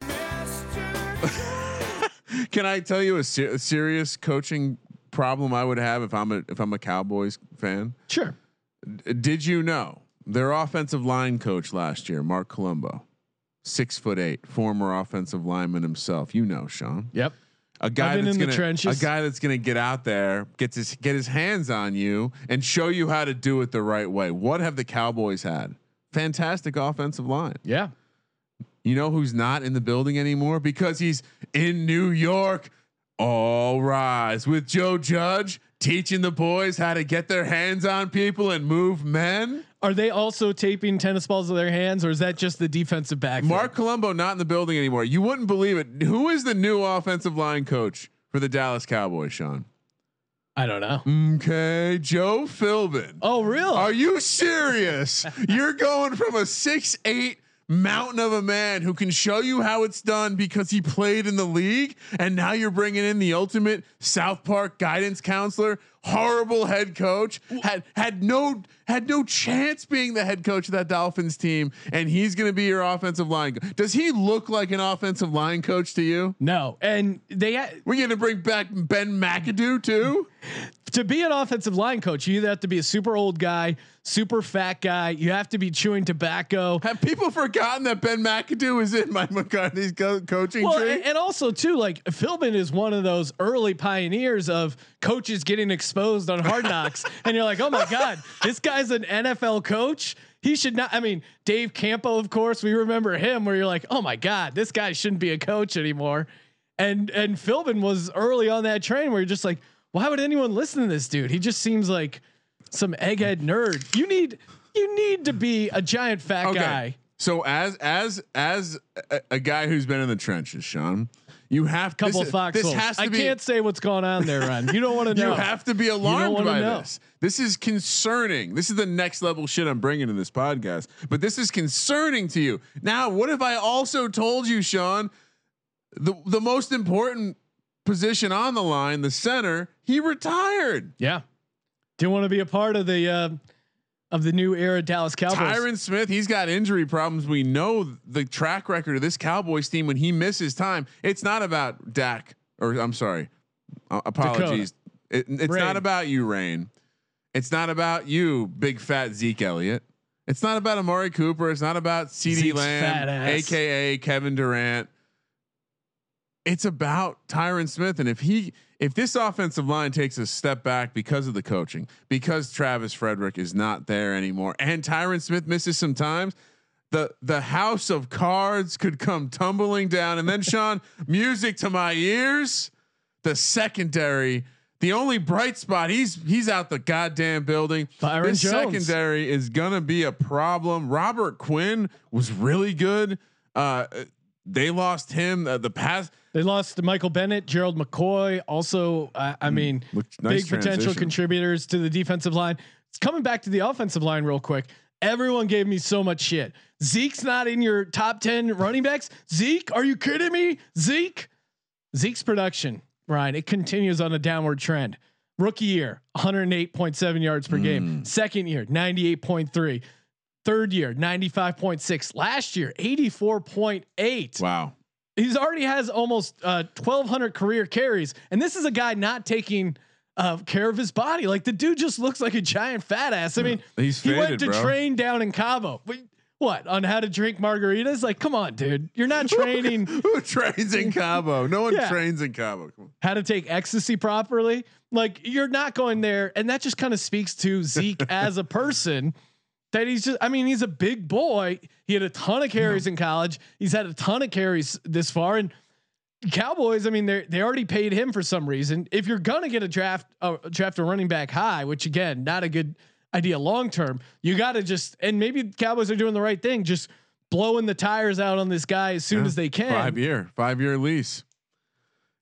E: Can I tell you a, ser- a serious coaching problem I would have if I'm a if I'm a Cowboys fan?
A: Sure.
E: Did you know their offensive line coach last year, Marc Colombo, six foot eight, former offensive lineman himself? You know, Sean,
A: Yep.
E: a guy that's
A: in the
E: gonna
A: trenches.
E: a guy that's gonna get out there, gets his get his hands on you, and show you how to do it the right way. What have the Cowboys had? Fantastic offensive line.
A: Yeah.
E: You know who's not in the building anymore because he's in New York. All rise with Joe Judge teaching the boys how to get their hands on people and move men.
A: Are they also taping tennis balls to their hands, or is that just the defensive back?
E: Marc Colombo not in the building anymore. You wouldn't believe it. Who is the new offensive line coach for the Dallas Cowboys, Sean?
A: I don't know.
E: Okay, Joe Philbin.
A: Oh, real?
E: Are you serious? You're going from a six eight mountain of a man who can show you how it's done because he played in the league, and now you're bringing in the ultimate South Park guidance counselor, horrible head coach, had had no had no chance being the head coach of that Dolphins team, and he's going to be your offensive line. co- Does he look like an offensive line coach to you?
A: no. And they ha-
E: We're going to bring back Ben McAdoo too.
A: to be an offensive line coach, you either have to be a super old guy, super fat guy. You have to be chewing tobacco.
E: Have people forgotten that Ben McAdoo is in Mike McCarthy's co- coaching
A: Well,
E: tree?
A: and, and also too, like Philbin is one of those early pioneers of coaches getting exposed on Hard Knocks, and you're like, oh my god, this guy's an NFL coach. He should not. I mean, Dave Campo, of course, we remember him. Where you're like, oh my god, this guy shouldn't be a coach anymore. And and Philbin was early on that train where you're just like, why would anyone listen to this dude? He just seems like some egghead nerd. You need you need to be a giant fat guy.
E: So as as as a, a guy who's been in the trenches, Sean, you have
A: Couple
E: this,
A: of foxholes.
E: This has to
A: I
E: be.
A: can't say what's going on there, Ron. You don't want to know.
E: You have to be alarmed by
A: know.
E: this. This is concerning. This is the next level shit I'm bringing in this podcast. But this is concerning to you. Now, what if I also told you, Sean, the the most important position on the line, the center, he retired.
A: Yeah. Do you want to be a part of the uh, of the new era Dallas Cowboys?
E: Tyron Smith, he's got injury problems. We know the track record of this Cowboys team when he misses time. It's not about Dak, or I'm sorry, uh, apologies. It, it's
A: Rain.
E: not about you, Rain. It's not about you, big fat Zeke Elliott. It's not about Amari Cooper. It's not about
A: CeeDee
E: Lamb, aka Kevin Durant. It's about Tyron Smith, and if he, if this offensive line takes a step back because of the coaching, because Travis Frederick is not there anymore, and Tyron Smith misses some times, the the house of cards could come tumbling down. And then Sean, music to my ears, the secondary. The only bright spot, he's he's out the goddamn building.
A: Byron
E: this
A: Jones.
E: secondary is gonna be a problem. Robert Quinn was really good. Uh, they lost him. Uh, the past
A: They lost Michael Bennett, Gerald McCoy. Also, I I mean,
E: Mm. nice
A: big potential contributors to the defensive line. It's coming back to the offensive line real quick. Everyone gave me so much shit. Zeke's not in your top 10 running backs. Zeke, are you kidding me? Zeke? Zeke's production, Ryan, it continues on a downward trend. Rookie year, 108.7 yards per game. Second year, 98.3. Third year, 95.6. Last year, 84.8.
E: Wow.
A: He's already has almost uh, 1,200 career carries, and this is a guy not taking uh, care of his body. Like the dude just looks like a giant fat ass. I mean,
E: He's
A: he went to
E: bro.
A: train down in Cabo. But what on how to drink margaritas? Like, come on, dude, you're not training
E: Who trains in Cabo? No one
A: Yeah.
E: trains in Cabo.
A: How to take ecstasy properly. Like, you're not going there, and that just kind of speaks to Zeke as a person. That he's just, I mean, he's a big boy. He had a ton of carries in college. He's had a ton of carries this far. And Cowboys, I mean, they they already paid him for some reason. If you're gonna get a draft, uh, draft a running back high, which again, not a good idea long term, you got to just and maybe Cowboys are doing the right thing, just blowing the tires out on this guy as soon
E: Yeah.
A: as they can.
E: Five year, five year lease.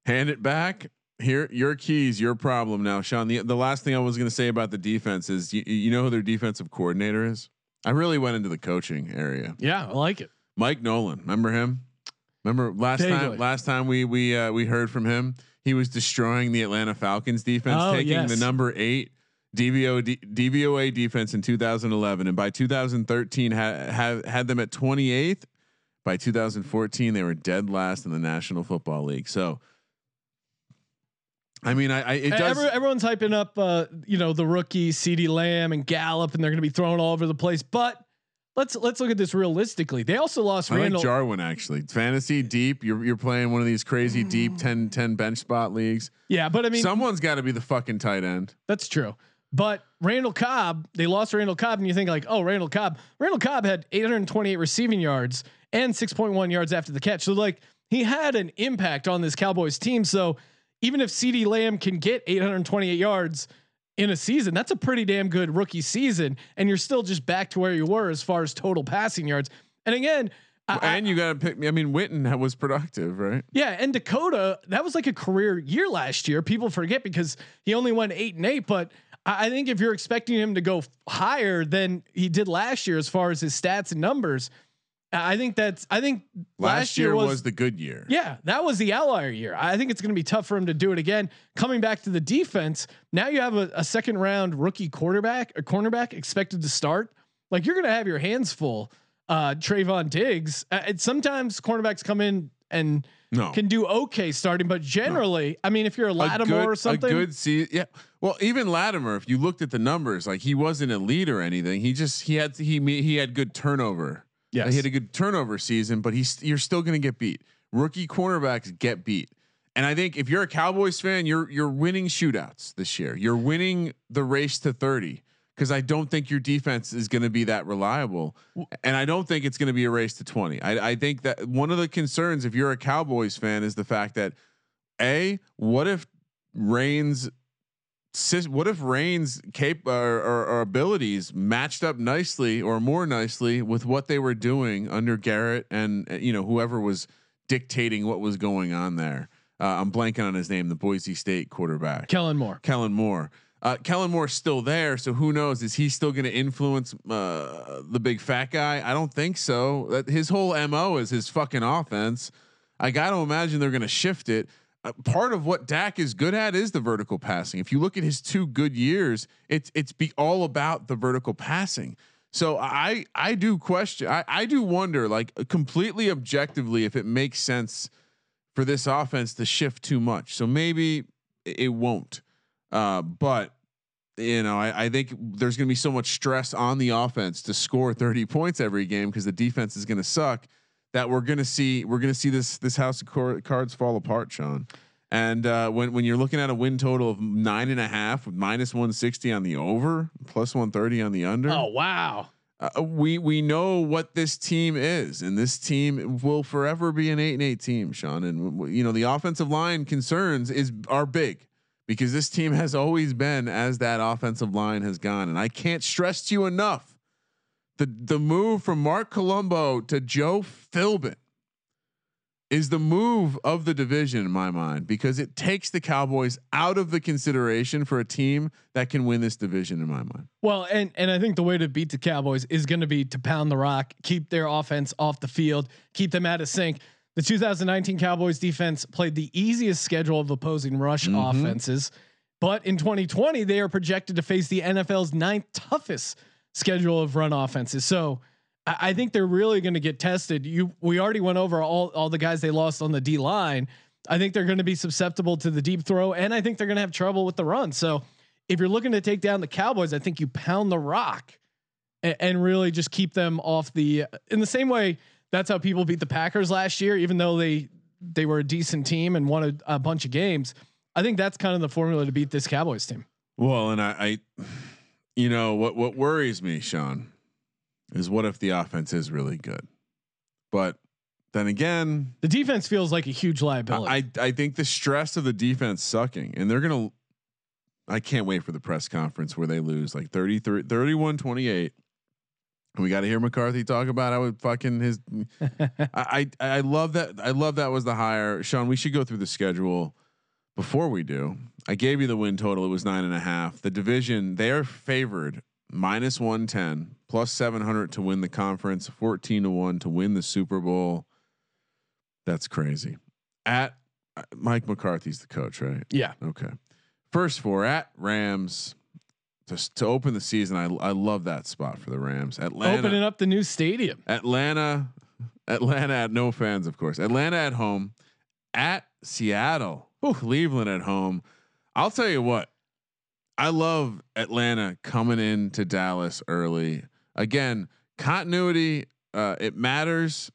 E: Hand it back. Here, your keys, your problem now, Sean. The, the last thing I was going to say about the defense is you, you know who their defensive coordinator is? I really went into the coaching area.
A: Yeah, I like it.
E: Mike Nolan, remember him? Remember last time? Last time we we uh, we heard from him, he was destroying the Atlanta Falcons defense,
A: Oh,
E: taking
A: yes.
E: the number eight DVO D, DVOA defense in 2011, and by 2013 had had had them at 28th. By 2014, they were dead last in the National Football League. So, I mean, I, I it does.
A: Every, everyone's hyping up, uh, you know, the rookie CeeDee Lamb and Gallup, and they're going to be thrown all over the place. But let's let's look at this realistically. They also lost
E: I like Jarwin actually. Fantasy deep. You're you're playing one of these crazy deep 10 10 bench spot leagues.
A: yeah, but I mean,
E: Someone's got to be the fucking tight end.
A: That's true. But Randall Cobb, they lost Randall Cobb, and you think like, oh, Randall Cobb. Randall Cobb had 828 receiving yards and 6.1 yards after the catch. So like he had an impact on this Cowboys team. So even if CeeDee Lamb can get 828 yards in a season, that's a pretty damn good rookie season. And you're still just back to where you were as far as total passing yards. And again, I-
E: and you got to pick. me. I mean, Witten was productive, right?
A: yeah, and Dakota, that was like a career year last year. People forget because he only went eight and eight. But I think if you're expecting him to go higher than he did last year as far as his stats and numbers, I think that's I think
E: Last, year was, the good year.
A: yeah, that was the outlier year. I think it's going to be tough for him to do it again. Coming back to the defense, now you have a, a second round rookie quarterback, a cornerback expected to start. Like you're going to have your hands full. Uh, Trevon Diggs. Uh, and sometimes cornerbacks come in and
E: No.
A: can do okay starting, but generally, I mean, if you're a
E: A good,
A: or something,
E: A good see, yeah. Well, even Lattimore, if you looked at the numbers, like he wasn't a lead or anything. He just he had he he had good turnover.
A: Yes.
E: he had a good turnover season, but he's you're still going to get beat. Rookie cornerbacks get beat, and I think if you're a Cowboys fan, you're you're winning shootouts this year. You're winning the race to thirty because I don't think your defense is going to be that reliable, and I don't think it's going to be a race to twenty. I, I think that one of the concerns if you're a Cowboys fan is the fact that a what if Reigns what if Reigns cape or, or, or abilities matched up nicely or more nicely with what they were doing under Garrett and uh, you know whoever was dictating what was going on there. Uh, I'm blanking on his name, the Boise State quarterback,
A: Kellen Moore.
E: Kellen Moore. Uh, Kellen Moore's still there, so who knows? Is he still going to influence uh, the big fat guy? I don't think so. That his whole mo is his fucking offense. I got to imagine they're going to shift it. Uh, part of what Dak is good at is the vertical passing. If you look at his two good years, it's it's be all about the vertical passing. So I I do question. I I do wonder, like completely objectively, if it makes sense for this offense to shift too much. So maybe it won't. Uh, but you know, I, I think there's going to be so much stress on the offense to score 30 points every game because the defense is going to suck. That we're going to see we're to see this this house of cards fall apart, Sean. And uh, when when you're looking at a win total of nine and a half with minus 160 on the over, plus 130 on the under,
A: Oh wow.
E: uh, we we know what this team is, and this team will forever be an eight and eight team, Sean. And you know the offensive line concerns is are big because this team has always been as that offensive line has gone, and I can't stress to you enough the the move from Marc Colombo to Joe Philbin is the move of the division in my mind because it takes the Cowboys out of the consideration for a team that can win this division in my mind.
A: Well, and and I think the way to beat the Cowboys is going to be to pound the rock, keep their offense off the field, keep them out of sync. The 2019 Cowboys defense played the easiest schedule of opposing rush mm-hmm. offenses. But in 2020, they are projected to face the NFL's ninth toughest schedule of run offenses. So I, I think they're really going to get tested. You we already went over all all the guys they lost on the D line. I think they're going to be susceptible to the deep throw, and I think they're going to have trouble with the run. So if you're looking to take down the Cowboys, I think you pound the rock and, and really just keep them off the. In the same way, that's how people beat the Packers last year, even though they they were a decent team and won a, a bunch of games. I think that's kind of the formula to beat this Cowboys team.
E: Well, and I, I, you know what what worries me, Sean, is what if the offense is really good, but then again,
A: The defense feels like a huge liability.
E: I I think the stress of the defense sucking, and they're gonna. I can't wait for the press conference where they lose like 33, 31 28. And we got to hear McCarthy talk about how it fucking his. I, I I love that. I love that was the hire. Sean, we should go through the schedule before we do. I gave you the win total. It was nine and a half. The division they are favored minus one ten plus seven hundred to win the conference. Fourteen to one to win the Super Bowl. That's crazy. At uh, Mike McCarthy's the coach, right?
A: yeah.
E: Okay. First four at Rams to to open the season. I I love that spot for the Rams. Atlanta.
A: Opening up the new stadium.
E: Atlanta, Atlanta at no fans, of course. Atlanta at home, at Seattle, Cleveland at home. I'll tell you what, I love Atlanta coming into Dallas early. Again, continuity, uh, it matters.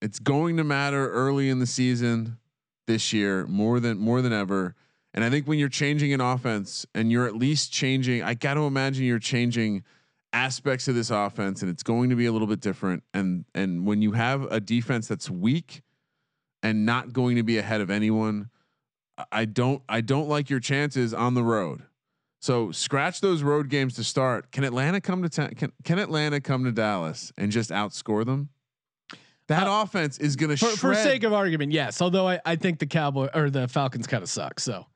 E: It's going to matter early in the season this year more than more than ever. And I think when you're changing an offense and you're at least changing, I got to imagine you're changing aspects of this offense and it's going to be a little bit different and and when you have a defense that's weak and not going to be ahead of anyone I don't I don't like your chances on the road. So scratch those road games to start. Can Atlanta come to ta- can can Atlanta come to Dallas and just outscore them? That
A: Uh,
E: offense is going to
A: For,
E: shred.
A: for sake of argument, yes. Although I, I think the Cowboy or the Falcons kind of suck. So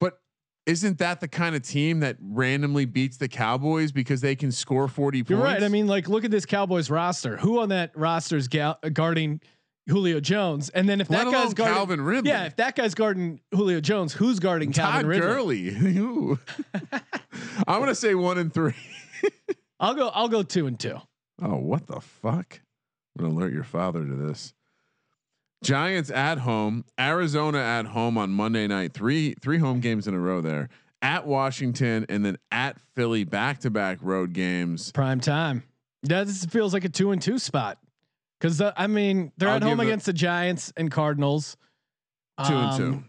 E: but isn't that the kind of team that randomly beats the Cowboys because they can score 40 points?
A: you're right. I mean, like, look at this Cowboys roster. Who on that roster is ga- guarding Julio Jones? And then if
E: Let
A: that guy's guarding
E: Calvin Ridley.
A: yeah, if that guy's guarding Julio Jones, who's guarding
E: Todd
A: Calvin Ridley?
E: Gurley. I'm going to say 1 and 3.
A: I'll go. I'll go two and two.
E: Oh, what the fuck? I'm gonna alert your father to this. Giants at home, Arizona at home on Monday night. Three three home games in a row there. At Washington and then at Philly, back to back road games.
A: Prime time. That this feels like a two and two spot. Because uh, I mean, they're
E: I'll
A: at home against the Giants and Cardinals.
E: Two and
A: Um,
E: two.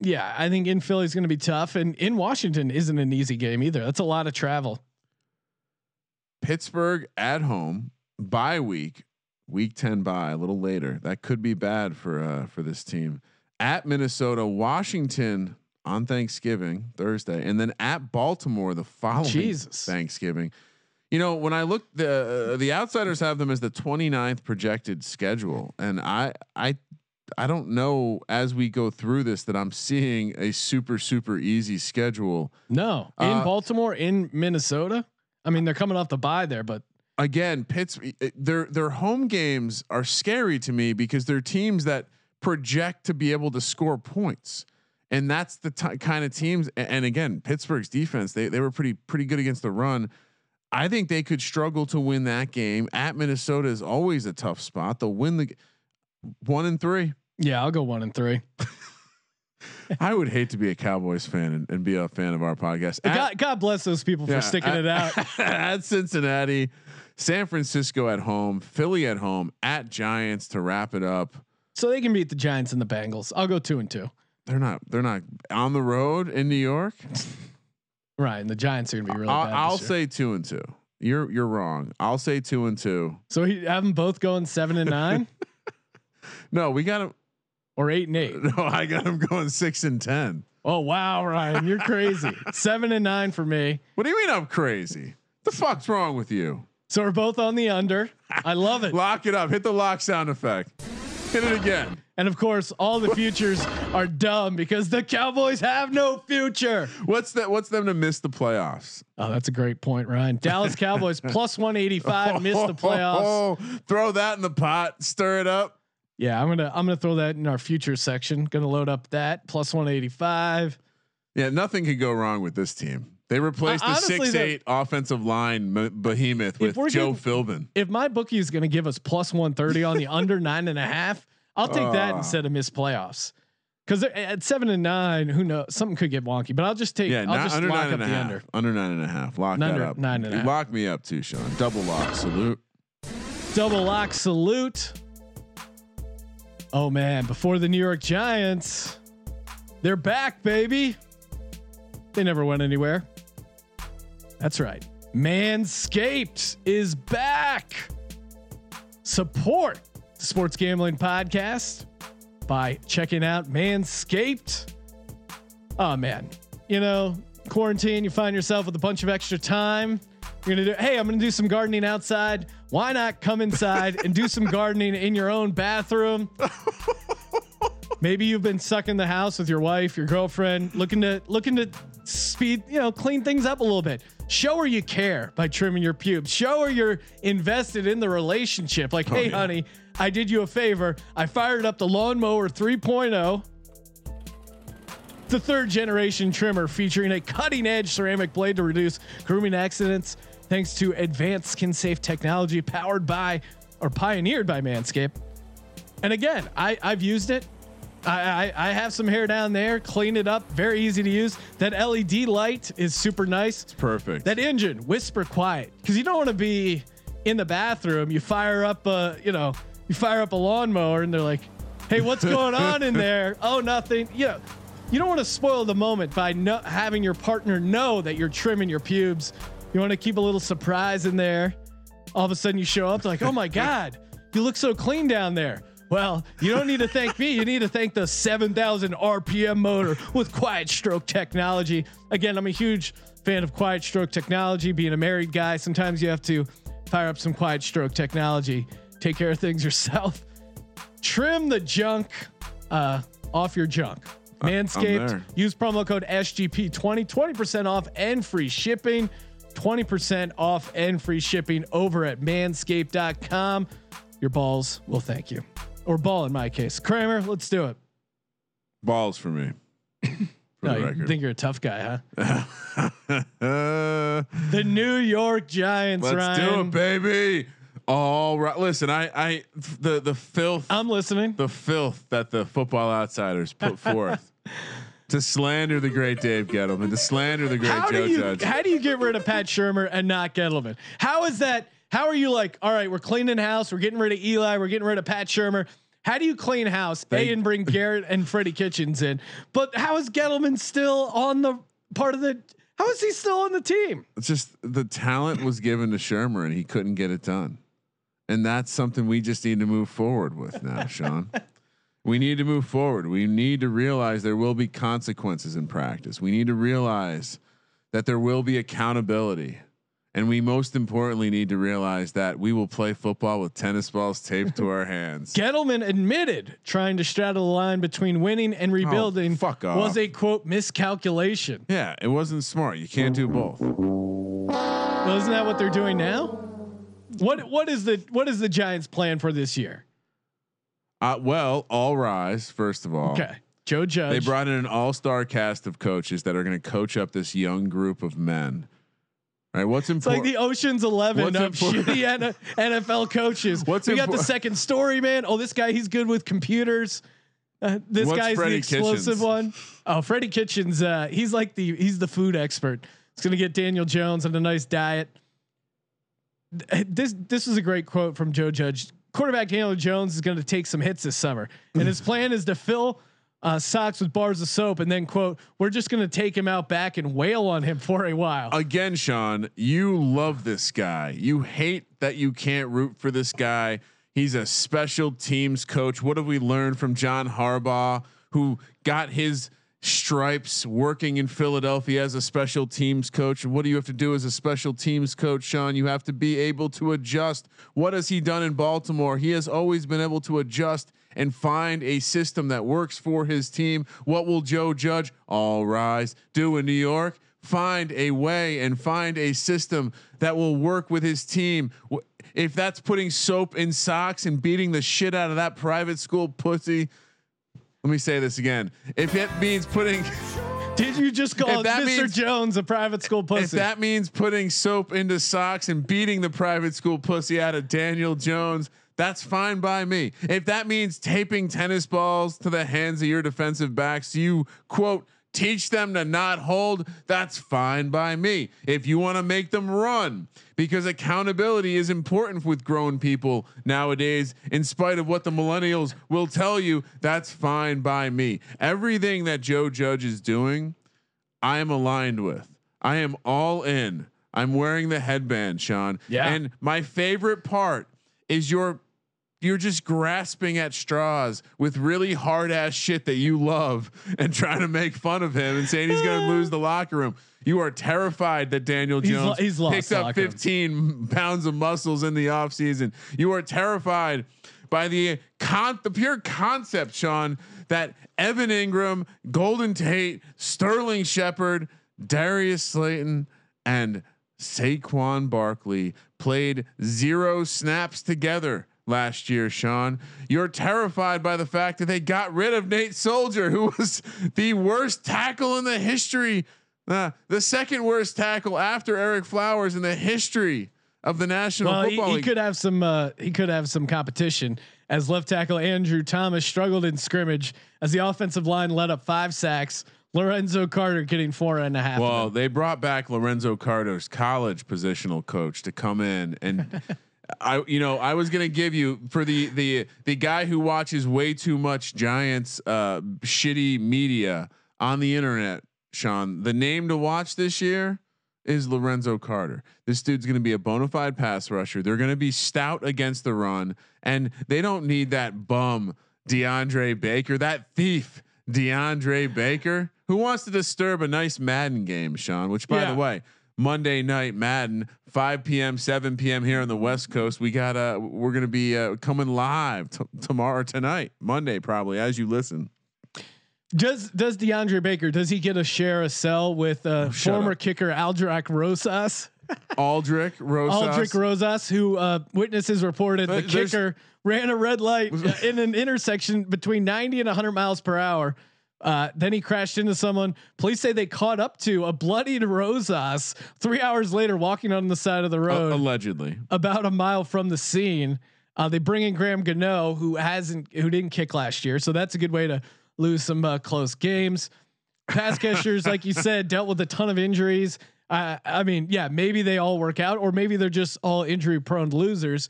A: Yeah, I think in Philly is going to be tough, and in Washington isn't an easy game either. That's a lot of travel.
E: Pittsburgh at home, bye week, week 10 bye, a little later. That could be bad for uh for this team. At Minnesota, Washington on Thanksgiving, Thursday, and then at Baltimore the following
A: Jesus.
E: Thanksgiving. You know, when I look the uh, the outsiders have them as the 29th projected schedule and I I I don't know as we go through this that I'm seeing a super super easy schedule.
A: No, in
E: Uh,
A: Baltimore, in Minnesota. I mean, they're coming off the bye there, but
E: again, Pitts their their home games are scary to me because they're teams that project to be able to score points. And that's the t- kind of teams and again, Pittsburgh's defense, they they were pretty pretty good against the run. I think they could struggle to win that game. At Minnesota is always a tough spot. They'll win the 1 and 3.
A: yeah, I'll go one and three.
E: I would hate to be a Cowboys fan and, and be a fan of our podcast. At-
A: God, God bless those people
E: Yeah,
A: for sticking
E: at-
A: it out.
E: at Cincinnati, San Francisco at home, Philly at home, at Giants to wrap it up.
A: so they can beat the Giants and the Bengals. I'll go two and two.
E: They're not. They're not on the road in New York.
A: Right, and the Giants are going to be really
E: I'll,
A: bad.
E: I'll say two and two. You're you're wrong. I'll say two and two.
A: So he have them both going seven and nine
E: No, we got him.
A: or eight and eight.
E: No, I got him going six and ten.
A: Oh wow, Ryan, you're crazy. seven and nine for me.
E: What do you mean I'm crazy? The fuck's wrong with you?
A: So we're both on the under. I love it.
E: Lock it up. Hit the lock sound effect. Hit it again.
A: And of course, all the futures are dumb because the Cowboys have no future.
E: What's that? What's them to miss the playoffs?
A: Oh, that's a great point, Ryan. Dallas Cowboys plus 185 miss the playoffs.
E: Oh, throw that in the pot. Stir it up.
A: Yeah, I'm gonna I'm gonna throw that in our future section. Gonna load up that plus 185.
E: Yeah, nothing could go wrong with this team. They replaced
A: Uh,
E: the six eight offensive line behemoth with Joe Philbin.
A: If my bookie is going to give us plus one thirty on the under nine and a half, I'll take that
E: Ah.
A: instead of miss playoffs. Because at seven and nine, who knows? Something could get wonky. But I'll just take.
E: Yeah,
A: I'll just
E: under
A: lock
E: nine
A: up
E: and a half.
A: under.
E: Under nine and a half. Lock
A: Under
E: that up.
A: nine and a half.
E: Lock me up too, Sean. Double lock. Salute.
A: Double lock salute. Oh man, before the New York Giants, they're back, baby. They never went anywhere. That's right. Manscaped is back. Support the Sports Gambling Podcast by checking out Manscaped. Oh man, you know, quarantine, you find yourself with a bunch of extra time. You're gonna do, hey, I'm gonna do some gardening outside. Why not come inside and do some gardening in your own bathroom? Maybe you've been stuck in the house with your wife, your girlfriend, looking to looking to speed, you know, clean things up a little bit. Show her you care by trimming your pubes. Show her you're invested in the relationship. Like, oh, hey,
E: yeah.
A: honey, I did you a favor. I fired up the lawnmower 3.0 the third generation trimmer featuring a cutting edge ceramic blade to reduce grooming accidents thanks to advanced skin safe technology powered by or pioneered by Manscaped. And again, I, I've used it. I, I, I have some hair down there, clean it up, very easy to use. That LED light is super nice.
E: It's perfect.
A: That engine, whisper quiet, because you don't want to be in the bathroom. You fire up a, you know, you fire up a lawnmower, and they're like, "Hey, what's going on in there?" Oh, nothing. You know, you don't want to spoil the moment by no, having your partner know that you're trimming your pubes. You want to keep a little surprise in there. All of a sudden, you show up like, "Oh my god, you look so clean down there." Well, you don't need to thank me. You need to thank the 7,000 RPM motor with quiet stroke technology. Again, I'm a huge fan of quiet stroke technology. Being a married guy, sometimes you have to fire up some quiet stroke technology, take care of things yourself. Trim the junk uh, off your junk. Manscaped. Use promo code SGP20, 20% off and free shipping. 20% off and free shipping over at manscaped.com. Your balls will thank you. Or ball in my case. Kramer, let's do it.
E: Balls for me. For
A: No, you think you're a tough guy, huh?
E: Uh,
A: The New York Giants,
E: let's
A: Ryan.
E: do it, baby. All right. Listen, I, I, the, the filth,
A: I'm listening.
E: the filth that the football outsiders put forth to slander the great Dave Gettleman, to slander the great
A: How
E: Joe
A: do you
E: Judge.
A: how do you get rid of Pat Shurmur and not Gettleman? How is that? How are you like? All right, we're cleaning house. We're getting rid of Eli. We're getting rid of Pat Shurmur. How do you clean house?
E: They-
A: a and bring Garrett and Freddie Kitchens in. But how is Gettleman still on the part of the? How is he still on the team?
E: It's just the talent was given to Shurmur and he couldn't get it done. And that's something we just need to move forward with now, Sean. We need to move forward. We need to realize there will be consequences in practice. We need to realize that there will be accountability. And we most importantly need to realize that we will play football with tennis balls taped to our hands.
A: Gettleman admitted trying to straddle the line between winning and rebuilding
E: Oh, fuck off.
A: was a quote miscalculation.
E: yeah, it wasn't smart. You can't do both.
A: Well, isn't that what they're doing now? What what is the what is the Giants' plan for this year?
E: Uh, well, all rise, first of all.
A: Okay, Joe Judge.
E: They brought in an all-star cast of coaches that are going to coach up this young group of men. All right, what's
A: It's like the Ocean's Eleven
E: What's
A: of
E: important-
A: shitty NFL coaches.
E: What's
A: we got the second story, man. Oh, this guy, he's good with computers. Uh, this
E: What's
A: guy's
E: Freddie
A: the explosive
E: Kitchens?
A: one. Oh, Freddie Kitchens. Uh, he's like the he's the food expert. He's gonna get Daniel Jones on a nice diet. This this is a great quote from Joe Judge. Quarterback Daniel Jones is going to take some hits this summer, and his plan is to fill uh, socks with bars of soap, and then quote, "We're just going to take him out back and wail on him for a while."
E: Again, Sean, you love this guy. You hate that you can't root for this guy. He's a special teams coach. What have we learned from John Harbaugh, who got his stripes working in Philadelphia as a special teams coach? And what do you have to do as a special teams coach, Sean? You have to be able to adjust. What has he done in Baltimore? He has always been able to adjust and find a system that works for his team. What will Joe Judge, all rise, do in New York? Find a way and find a system that will work with his team. If that's putting soap in socks and beating the shit out of that private school pussy, let me say this again. If it means putting
A: Did you just call Mr.
E: means-
A: Jones a private school pussy?
E: If that means putting soap into socks and beating the private school pussy out of Daniel Jones, that's fine by me. If that means taping tennis balls to the hands of your defensive backs, you quote, teach them to not hold, that's fine by me. If you want to make them run, because accountability is important with grown people nowadays, in spite of what the millennials will tell you, that's fine by me. Everything that Joe Judge is doing, I am aligned with. I am all in. I'm wearing the headband, Sean.
A: Yeah.
E: And my favorite part is your you're just grasping at straws with really hard ass shit that you love and trying to make fun of him and saying he's going to lose the locker room. You are terrified that Daniel
A: He's lo-
E: Jones
A: he's lost
E: picks up
A: locker room.
E: 15 pounds of muscles in the offseason. You are terrified by the con the pure concept, Sean, that Evan Engram, Golden Tate, Sterling Shepard, Darius Slayton, and Saquon Barkley played zero snaps together last year, Sean. You're terrified by the fact that they got rid of Nate Solder, who was the worst tackle in the history, uh, the second worst tackle after Ereck Flowers in the history of the National
A: well, he,
E: Football
A: he
E: League.
A: could have some. Uh, he could have some competition as left tackle Andrew Thomas struggled in scrimmage as the offensive line let up five sacks. Lorenzo Carter getting four and a half.
E: Well, they brought back Lorenzo Carter's college positional coach to come in and I you know, I was going to give you for the the the guy who watches way too much Giants uh shitty media on the internet, Sean. The name to watch this year is Lorenzo Carter. This dude's going to be a bona fide pass rusher. They're going to be stout against the run and they don't need that bum DeAndre Baker, that thief DeAndre Baker, who wants to disturb a nice Madden game, Sean, which by
A: Yeah.
E: the way, Monday night Madden, 5 p.m., 7 p.m. here on the West Coast. We got uh we're gonna be uh, coming live t- tomorrow tonight, Monday probably as you listen.
A: does does DeAndre Baker does he get a share a cell with uh,
E: Oh,
A: former
E: up.
A: kicker Aldrak Rosas?
E: Aldrich Rosas.
A: Aldrick Rosas, who uh, witnesses reported the
E: there's-
A: kicker ran a red light in an intersection between 90 and 100 miles per hour. Uh, then he crashed into someone. Police say they caught up to a bloodied Rosas three hours later, walking on the side of the
E: Uh,
A: road,
E: allegedly.
A: about a mile from the scene. Uh, they bring in Graham Gano, who hasn't, who didn't kick last year, so that's a good way to lose some uh, close games. Pass catchers, like you said, dealt with a ton of injuries. Uh, I mean, yeah, maybe they all work out, or maybe they're just all injury prone losers.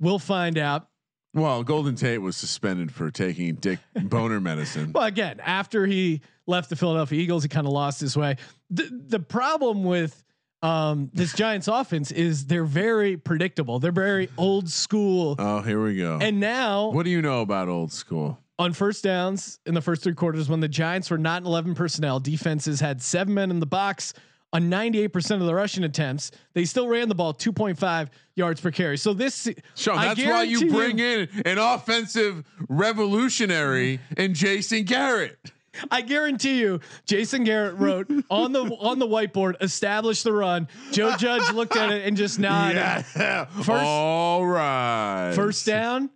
A: We'll find out.
E: Well, Golden Tate was suspended for taking Dick Boner medicine.
A: Well, again, after he left the Philadelphia Eagles, he kind of lost his way. The the problem with um, this Giants offense is they're very predictable. They're very old school.
E: Oh, here we go.
A: and now
E: what do you know about old school?
A: on first downs in the first three quarters, when the Giants were not in 11 personnel, defenses had seven men in the box on 98% of the rushing attempts. They still ran the ball 2.5 yards per carry. So this,
E: Sean,
A: I
E: that's why you bring in an offensive revolutionary in Jason Garrett.
A: I guarantee you, Jason Garrett wrote on the on the whiteboard, establish the run. Joe Judge looked at it and just nodded.
E: Yeah.
A: First-
E: All right.
A: First down,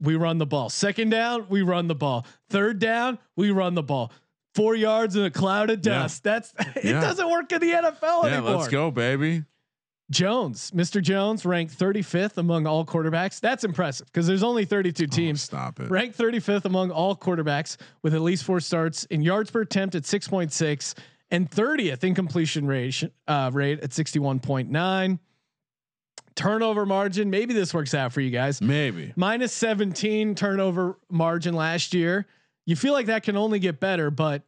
A: we run the ball. Second down, we run the ball. Third down, we run the ball. Four yards in a cloud of
E: Yeah.
A: dust. That's it.
E: Yeah.
A: Doesn't work in the NFL
E: Yeah,
A: anymore.
E: let's go, baby.
A: Jones, Mr. Jones, ranked 35th among all quarterbacks. That's impressive because there's only 32 teams.
E: Oh, stop it.
A: Ranked 35th among all quarterbacks with at least four starts in yards per attempt at 6.6 and 30th in completion rate, uh, rate at 61.9. Turnover margin. Maybe this works out for you guys.
E: Maybe.
A: Minus 17 turnover margin last year. You feel like that can only get better, but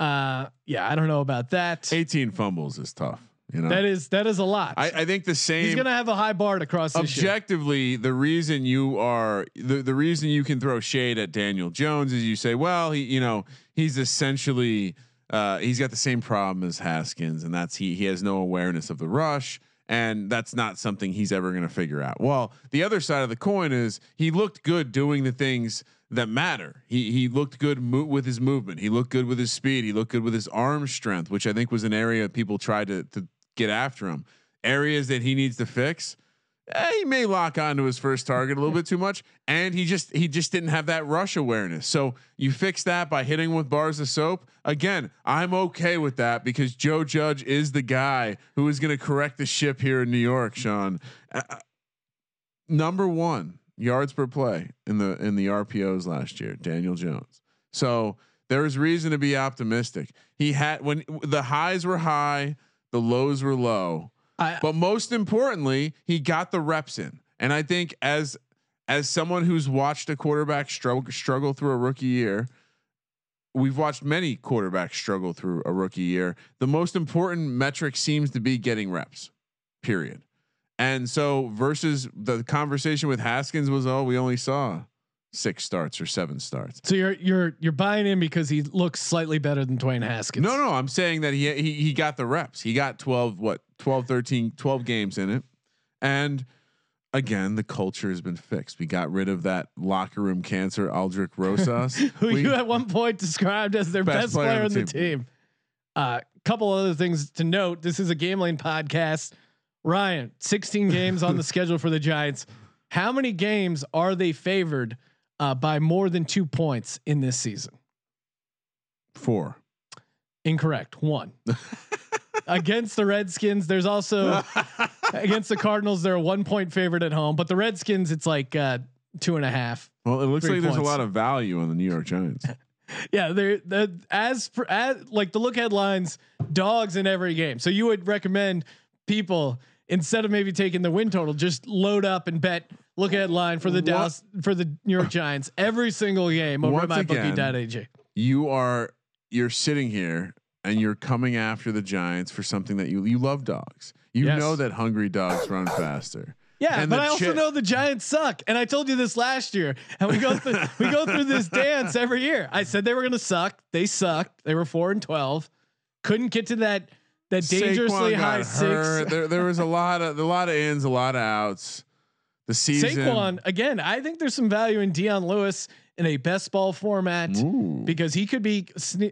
A: uh, yeah, I don't know about that.
E: 18 fumbles is tough. You know,
A: That is that is a lot.
E: I, I think the same.
A: He's gonna have a high bar to cross
E: objectively the reason you are the, the reason you can throw shade at Daniel Jones is you say well he you know he's essentially uh, he's got the same problem as Haskins and that's he he has no awareness of the rush and that's not something he's ever going to figure out. Well, the other side of the coin is he looked good doing the things that matter. He he looked good mo- with his movement. He looked good with his speed. He looked good with his arm strength, which I think was an area people tried to to get after him. Areas that he needs to fix eh, he may lock onto his first target a little bit too much, and he just he just didn't have that rush awareness. So you fix that by hitting with bars of soap. Again, I'm okay with that because Joe Judge is the guy who is going to correct the ship here in New York. Sean, uh, number one yards per play in the in the RPOs last year, Daniel Jones. So there is reason to be optimistic. He had when the highs were high, the lows were low.
A: I,
E: But most importantly, he got the reps in. And I think as as someone who's watched a quarterback struggle struggle through a rookie year, we've watched many quarterbacks struggle through a rookie year. The most important metric seems to be getting reps. Period. And so versus the conversation with Haskins was, oh, we only saw six starts or seven starts.
A: so you're you're you're buying in because he looks slightly better than Dwayne Haskins.
E: No, no, I'm saying that he he he got the reps. He got 12 what 12 13 12 games in it. And again, the culture has been fixed. We got rid of that locker room cancer Aldrich Rosas.
A: who
E: we,
A: you at one point described as their best, player, on the team. A uh, couple other things to note: this is a game lane podcast. Ryan, 16 games on the schedule for the Giants. How many games are they favored uh, by more than two points in this season?
E: four.
A: Incorrect. One. against the Redskins, there's also against the Cardinals, they're a one point favorite at home, but the Redskins, it's like uh, two and a half.
E: Well, it looks like there's a lot of value on the New York Giants.
A: Yeah, they're the as for as like the look headlines, dogs in every game. So you would recommend people instead of maybe taking the win total, just load up and bet look at line for the
E: What?
A: Dallas for the New York Giants every single game over at
E: Once again,
A: mybookie.ag.
E: you are you're sitting here and you're coming after the Giants for something that you you love dogs. You
A: Yes.
E: know that hungry dogs run faster.
A: Yeah,
E: And
A: but I also know the Giants suck, and I told you this last year. And we go through we go through this dance every year. I said they were going to suck. They sucked. They were four and twelve. Couldn't get to that that dangerously high six.
E: There, there was a lot of a lot of ins, a lot of outs. The season.
A: Saquon again. I think there's some value in Dion Lewis in a best ball format
E: Ooh.
A: because he could be.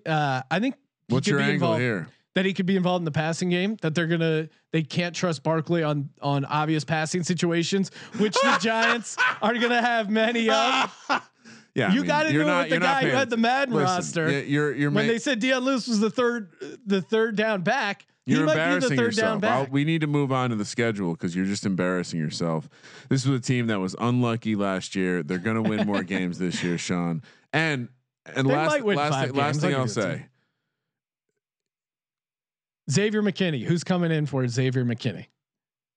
A: Uh, I think
E: What's
A: could
E: your
A: be
E: angle
A: involved,
E: here?
A: That he could be involved in the passing game. That they're gonna. They can't trust Barkley on on obvious passing situations, which the Giants are gonna have many of.
E: Yeah,
A: You gotta
E: you're
A: do it
E: not-
A: with the guy who had the Madden
E: Listen,
A: roster.
E: You're you're
A: when
E: ma-
A: they said Dion Lewis was the third the third down back,
E: You're
A: he might be the
E: embarrassing
A: third down
E: yourself. I'll-
A: back.
E: we need to move on to the schedule because you're just embarrassing yourself. This was a team that was unlucky last year. They're going to win more games this year, Sean. And and
A: They
E: last last thing, last thing
A: I'll
E: I'll
A: give it to
E: say,
A: Xavier McKinney, who's coming in for Xavier McKinney?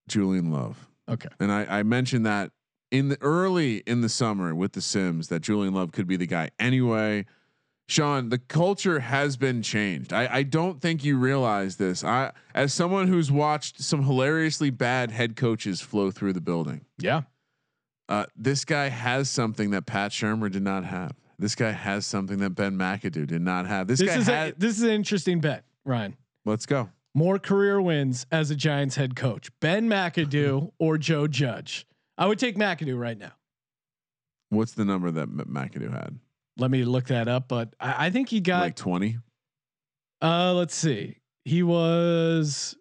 E: Julian Love.
A: Okay.
E: And I, I mentioned that in the early in the summer with the Sims that Julian Love could be the guy. Anyway, Sean, the culture has been changed. I, I don't think you realize this. I as someone who's watched some hilariously bad head coaches flow through the building.
A: Yeah.
E: Uh, this guy has something that Pat Shurmur did not have. This guy has something that Ben McAdoo did not have. This,
A: This
E: guy
A: is
E: had.
A: a, this is an interesting bet, Ryan.
E: let's go.
A: More career wins as a Giants head coach, Ben McAdoo or Joe Judge. I would take McAdoo right now.
E: What's the number that M- McAdoo had?
A: Let me look that up, but I, I think he got.
E: like twenty.
A: uh, let's see. He was.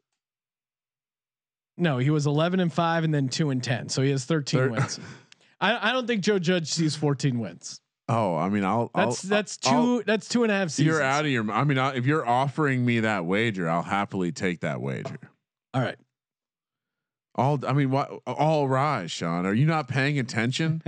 A: No, he was eleven and five, and then two and ten. So he has thirteen
E: Thir-
A: wins. I, I don't think Joe Judge sees fourteen wins.
E: Oh, I mean, I'll.
A: That's
E: I'll,
A: that's 2
E: I'll-
A: that's two and a half seasons.
E: You're out of your. I mean, I, if you're offering me that wager, I'll happily take that wager.
A: All right.
E: All. I mean, what? All rise, Sean. Are you not paying attention?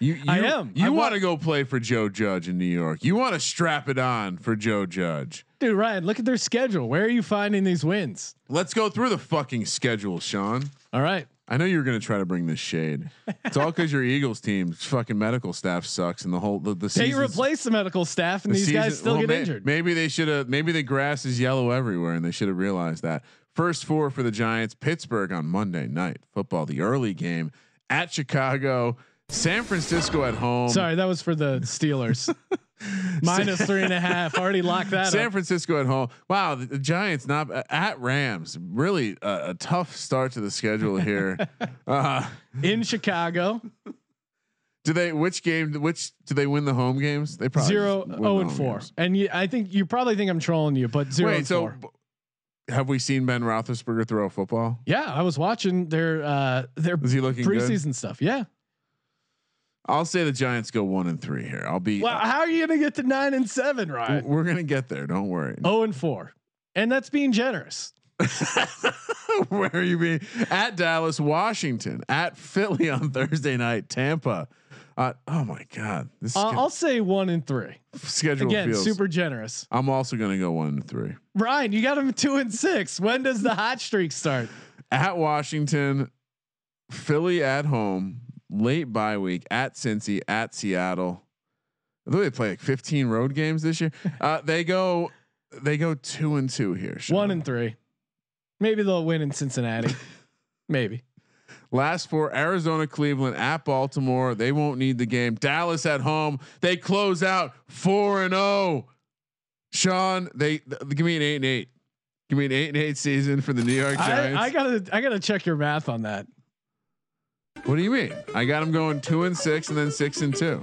E: You. you
A: I am.
E: You want to go play for Joe Judge in New York? You want to strap it on for Joe Judge?
A: Dude, Ryan, look at their schedule. Where are you finding these wins?
E: Let's go through the fucking schedule, Sean.
A: All right.
E: I know you're going to try to bring this shade. It's all because your Eagles team's fucking medical staff sucks, and the whole the, the
A: They replace the medical staff, and
E: the
A: these guys still
E: well,
A: get
E: may-
A: injured.
E: Maybe they should have. Maybe the grass is yellow everywhere, and they should have realized that. First four for the Giants: Pittsburgh on Monday night football, the early game at Chicago, San Francisco at home.
A: Sorry, that was for the Steelers. Minus three and a half. Already locked that
E: San
A: up.
E: Francisco at home. Wow, the, the Giants not uh, at Rams. Really uh, a tough start to the schedule here. uh,
A: In Chicago,
E: do they? Which game? Which do they win the home games? They probably
A: zero,
E: win
A: oh, and four.
E: games.
A: And you, I think you probably think I'm trolling you, but zero
E: Wait,
A: and
E: so
A: four.
E: Have we seen Ben Roethlisberger throw a football?
A: Yeah, I was watching their uh their
E: Is he looking good?
A: preseason stuff. Yeah.
E: I'll say the Giants go one and three here. I'll be.
A: Well, how are you gonna get to nine and seven, Ryan?
E: We're gonna get there. Don't worry.
A: Oh and four, and that's being generous.
E: Where are you being? At Dallas, Washington, at Philly on Thursday night, Tampa. Uh, oh my God, this
A: Uh, I'll say one and three.
E: schedule
A: Again,
E: feels.
A: super generous.
E: I'm also gonna go one and three.
A: Ryan, you got him two and six. When does the hot streak start?
E: At Washington, Philly at home, late bye week. At Cincy, at Seattle. I think they play like 15 road games this year. Uh, they go, they go two and two here. Sean.
A: One and three. Maybe they'll win in Cincinnati. Maybe.
E: Last four: Arizona, Cleveland, at Baltimore. They won't need the game. Dallas at home. They close out four and zero. Sean, they th- give me an eight and eight. Give me an eight and eight season for the New York Giants.
A: I, I gotta I gotta check your math on that.
E: what do you mean? I got them going two and six, and then six and two.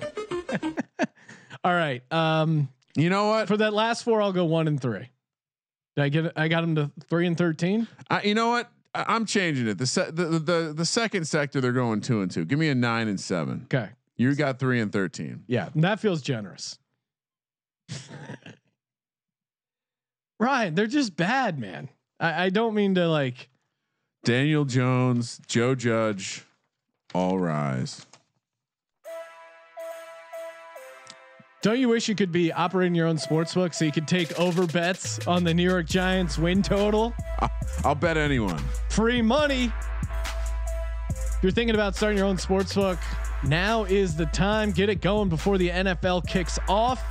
A: All right. Um,
E: You know what?
A: for that last four, I'll go one and three. Did I get? I got them to three and thirteen.
E: I, you know what? I'm changing it. The, se- the the the the second sector, they're going two and two. Give me a nine and seven.
A: Okay.
E: You got three and thirteen.
A: Yeah, that feels generous. Ryan, they're just bad, man. I, I don't mean to like.
E: Daniel Jones, Joe Judge, all rise.
A: Don't you wish you could be operating your own sports book so you could take over bets on the New York Giants win total?
E: I'll bet anyone.
A: Free money. If you're thinking about starting your own sports book, now is the time. Get it going before the NFL kicks off.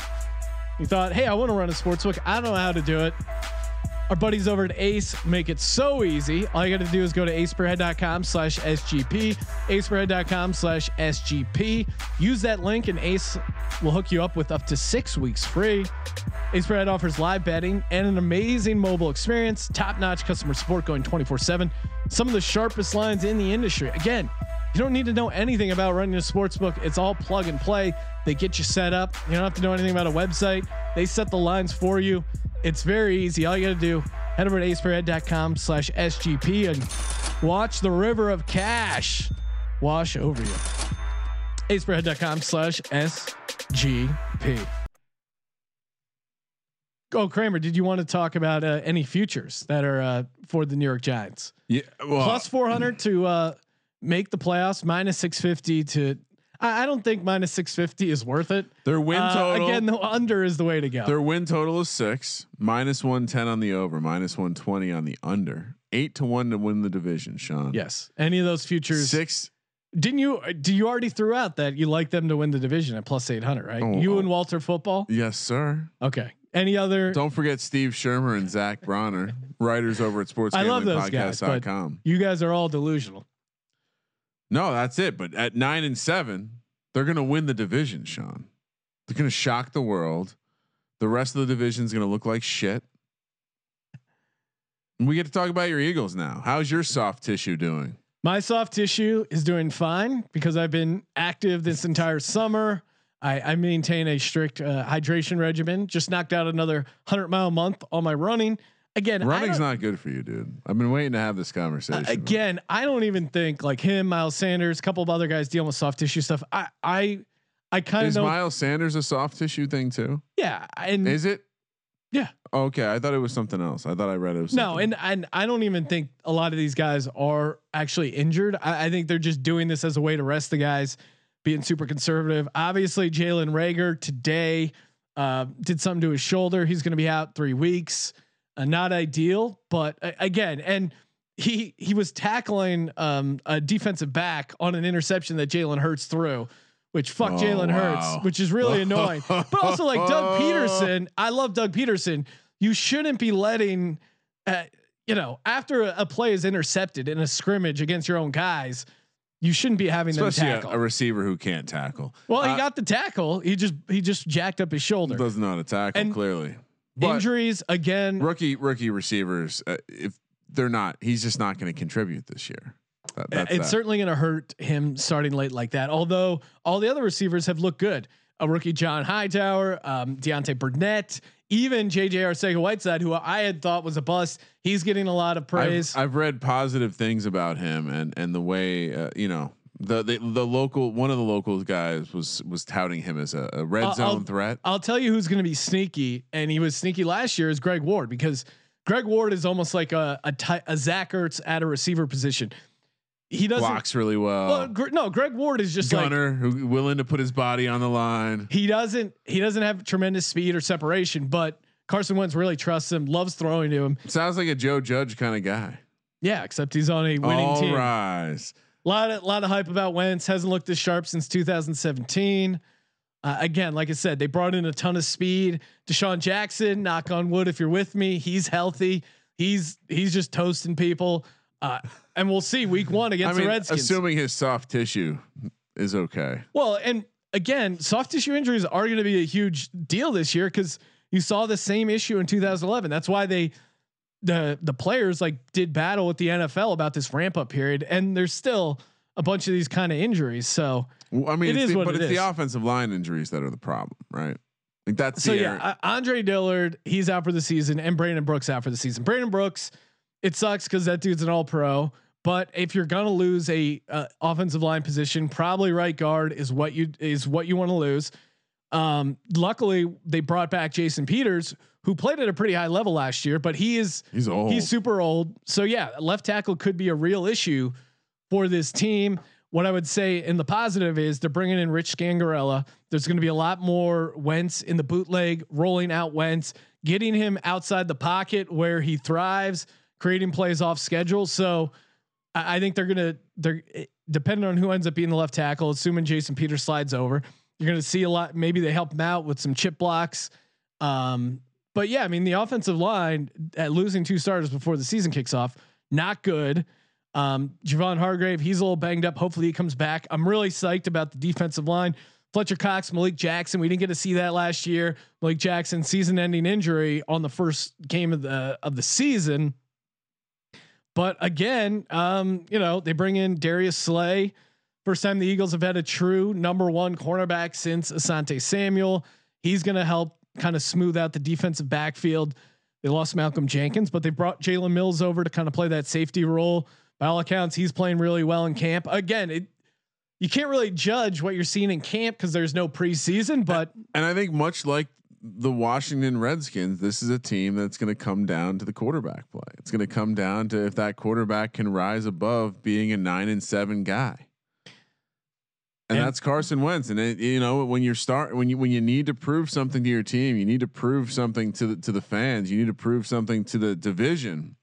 A: You thought, hey, I want to run a sports book. I don't know how to do it. Our buddies over at Ace make it so easy. All you got to do is go to aceperhead.com slash SGP, aceperhead.com slash SGP. Use that link and Ace will hook you up with up to six weeks free. Ace Per offers live betting and an amazing mobile experience, top notch customer support going 24 7. Some of the sharpest lines in the industry. Again, you don't need to know anything about running a sports book. It's all plug and play. They get you set up. You don't have to know anything about a website. They set the lines for you. It's very easy. All you got to do, head over to aceperhead.com slash SGP and watch the river of cash wash over you. aceperhead.com slash SGP. Go, Kramer. Did you want to talk about uh, any futures that are uh, for the New York Giants?
E: Yeah, well,
A: Plus 400 to uh, make the playoffs, minus 650 to. I, don't think minus 650 is worth it.
E: their win
A: Uh,
E: total
A: again, the under is the way to go.
E: Their win total is six, minus one ten on the over, minus one twenty on the under, eight to one to win the division. Sean,
A: yes. Any of those futures.
E: six.
A: Didn't you? Do you already threw out that you like them to win the division at plus 800, right?
E: Oh,
A: you
E: oh.
A: and Walter football.
E: Yes, sir.
A: Okay. Any other?
E: Don't forget Steve Shermer and Zach Bronner, writers over at
A: I love those guys, you guys are all delusional.
E: No, that's it. But at nine and seven, they're going to win the division, Sean. They're going to shock the world. The rest of the division is going to look like shit. And we get to talk about your Eagles now. How's your soft tissue doing?
A: My soft tissue is doing fine because I've been active this entire summer. I, I maintain a strict uh, hydration regimen. Just knocked out another hundred mile month on my running. Again,
E: Running's
A: don't-
E: good for you, dude. I've been waiting to have this conversation.
A: again. I don't even think like him, Miles Sanders, a couple of other guys dealing with soft tissue stuff. I I I kind of
E: is
A: know.
E: Miles Sanders a soft tissue thing too?
A: yeah, and
E: Is it?
A: yeah.
E: Okay, I thought it was something else. I thought I read it was
A: No, and and I don't even think a lot of these guys are actually injured. I, I think they're just doing this as a way to rest the guys, being super conservative. Obviously, Jalen Reagor today uh, did something to his shoulder. He's going to be out three weeks. Uh, not ideal, but uh, again, and he he was tackling um, a defensive back on an interception that Jalen Hurts threw. Which fuck
E: Oh,
A: Jalen
E: wow.
A: Hurts, which is really annoying. But also like Doug Pederson, I love Doug Pederson. You shouldn't be letting uh, you know, after a, a play is intercepted in a scrimmage against your own guys, you shouldn't be having them tackle.
E: a, a receiver who can't tackle.
A: well, he got the tackle. He just he just jacked up his shoulder.
E: doesn't know how tackle
A: And
E: clearly. But
A: Injuries again.
E: rookie rookie receivers, uh, if they're not, he's just not going to contribute this year. That,
A: it's
E: that.
A: certainly going to hurt him starting late like that. Although all the other receivers have looked good. a rookie John Hightower, um, Deontay Burnett, even JJ Arcega Whiteside, who I had thought was a bust. He's getting a lot of praise.
E: I've, I've read positive things about him and and the way uh, you know the, the the local one of the local guys was was touting him as a, a red
A: I'll-
E: zone
A: I'll-
E: threat.
A: I'll tell you who's going to be sneaky, and he was sneaky last year. Is Greg Ward because Greg Ward is almost like a a, ty- a Zach Ertz at a receiver position. He doesn't.
E: Blocks really well.
A: Well, Gr- no, Greg Ward is just like
E: Gunner, who willing to put his body on the line.
A: he doesn't he doesn't have tremendous speed or separation, but Carson Wentz really trusts him, loves throwing to him.
E: Sounds like a Joe Judge kind of guy.
A: Yeah, except he's on a winning
E: All
A: team.
E: rise.
A: A lot of lot of hype about Wentz hasn't looked this sharp since 2017. Uh, again, like I said, they brought in a ton of speed. DeSean Jackson, knock on wood, if you're with me, he's healthy. He's he's just toasting people. Uh, and we'll see week one
E: I
A: against
E: mean,
A: the Redskins.
E: assuming his soft tissue is okay.
A: Well, and again, soft tissue injuries are going to be a huge deal this year because you saw the same issue in 2011. That's why they the the players like did battle with the NFL about this ramp up period, and there's still a bunch of these kind of injuries. So
E: Well, I mean, it's the,
A: what
E: but
A: it
E: it's
A: is.
E: the offensive line injuries that are the problem, right? Like that's
A: so
E: the
A: yeah, uh, Andre Dillard he's out for the season, and Brandon Brooks out for the season. Brandon Brooks, it sucks because that dude's an All Pro. But if you're gonna lose a uh, offensive line position, probably right guard is what you is what you want to lose. Um, luckily, they brought back Jason Peters, who played at a pretty high level last year, but he is
E: he's old.
A: he's super old. So yeah, left tackle could be a real issue for this team. What I would say in the positive is they're bringing in Rich Scangarello. There's going to be a lot more Wentz in the bootleg, rolling out Wentz, getting him outside the pocket where he thrives, creating plays off schedule. So I, I think they're going to they're eh, depending on who ends up being the left tackle, assuming Jason Peters slides over, you're going to see a lot. Maybe they help him out with some chip blocks. Um, but yeah, I mean the offensive line at losing two starters before the season kicks off, not good. Um, Javon Hargrave, he's a little banged up. Hopefully he comes back. I'm really psyched about the defensive line. Fletcher Cox, Malik Jackson. We didn't get to see that last year. Malik Jackson season-ending injury on the first game of the of the season. But again, um, you know they bring in Darius Slay. First time the Eagles have had a true number one cornerback since Asante Samuel. He's going to help kind of smooth out the defensive backfield. They lost Malcolm Jenkins, but they brought Jalen Mills over to kind of play that safety role. By all accounts, he's playing really well in camp. Again, it you can't really judge what you're seeing in camp because there's no preseason, but
E: and I think much like the Washington Redskins, this is a team that's going to come down to the quarterback play. It's going to come down to if that quarterback can rise above being a nine and seven guy. And,
A: And-
E: that's Carson Wentz. And it, you know, when you start, when you when you need to prove something to your team, you need to prove something to the to the fans. You need to prove something to the division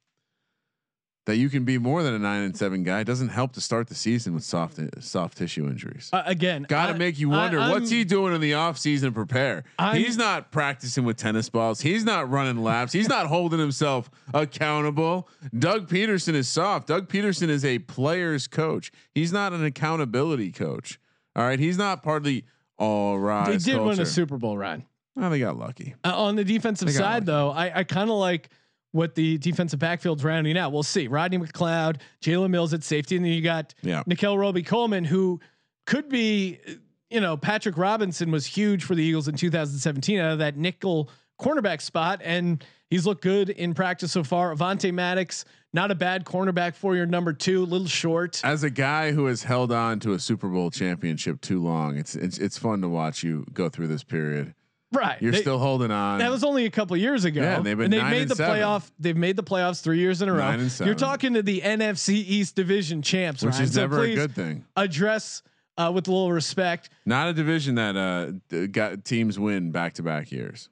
E: that you can be more than a nine and seven guy. It doesn't help to start the season with soft soft tissue injuries.
A: uh, again,
E: Got to make you wonder what's
A: I'm-
E: he doing in the off season to prepare.
A: I'm-
E: He's not practicing with tennis balls. He's not running laps. He's not holding himself accountable. Doug Pederson is soft. Doug Pederson is a player's coach. He's not an accountability coach. All right, he's not part of the all right.
A: They did win a Super Bowl run.
E: Oh, they got lucky.
A: Uh, on the defensive side,
E: lucky.
A: though, I, I kind of like what the defensive backfield's rounding out. We'll see. Rodney McLeod, Jalen Mills at safety, and then you got
E: Yeah.
A: Nickell Robey-Coleman, who could be, you know, Patrick Robinson was huge for the Eagles in 2017 out of that nickel cornerback spot, and he's looked good in practice so far. Avonte Maddox, not a bad cornerback for your number two, a little short.
E: As a guy who has held on to a Super Bowl championship too long, it's it's it's fun to watch you go through this period.
A: Right.
E: You're
A: They-
E: still holding on.
A: That was only a couple years ago.
E: Yeah, and they've been
A: and
E: they've
A: made
E: and
A: the
E: seven.
A: playoff. They've made the playoffs three years in a row.
E: Nine and
A: You're talking to the NFC East Division champs,
E: which
A: Ryan.
E: is
A: So
E: never a good thing.
A: Address uh, with a little respect.
E: Not a division that uh got teams win back to back years.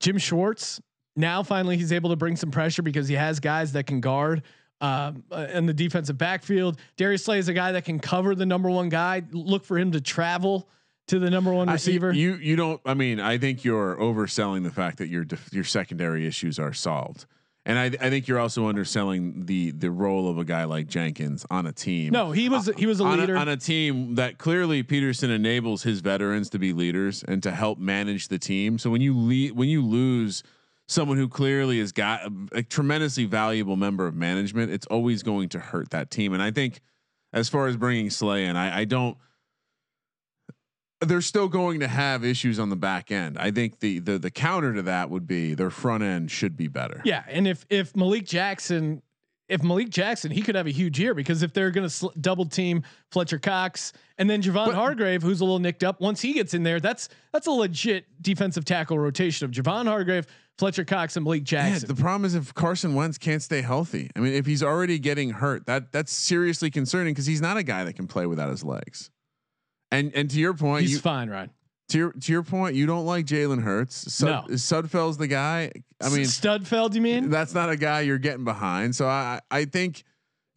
A: Jim Schwartz. Now finally he's able to bring some pressure because he has guys that can guard um, uh, in the defensive backfield. Darius Slay is a guy that can cover the number one guy. Look for him to travel to the number one
E: I-
A: receiver.
E: you you don't. I mean, I think you're overselling the fact that your def- your secondary issues are solved, and I I think you're also underselling the the role of a guy like Jenkins on a team.
A: no, he was he was a
E: on
A: leader.
E: a, on a team that clearly Pederson enables his veterans to be leaders and to help manage the team. So when you lead, when you lose someone who clearly has got a, a tremendously valuable member of management, it's always going to hurt that team. And I think as far as bringing Slay in, I, I don't. they're still going to have issues on the back end. I think the the the counter to that would be their front end should be better.
A: Yeah, and if if Malik Jackson, if Malik Jackson, he could have a huge year because if they're going to sl- double team Fletcher Cox and then Javon
E: But-
A: Hargrave, who's a little nicked up, once he gets in there, that's that's a legit defensive tackle rotation of Javon Hargrave, Fletcher Cox, and
E: Yeah,
A: Jackson.
E: the problem is if Carson Wentz can't stay healthy. I mean, if he's already getting hurt, that that's seriously concerning because he's not a guy that can play without his legs. And and to your point,
A: He's
E: you,
A: fine, Ryan.
E: to your to your point, you don't like Jalen Hurts. Sud,
A: No.
E: Sudfeld's the guy. I mean,
A: Studfeld, you mean?
E: that's not a guy you're getting behind. So I I think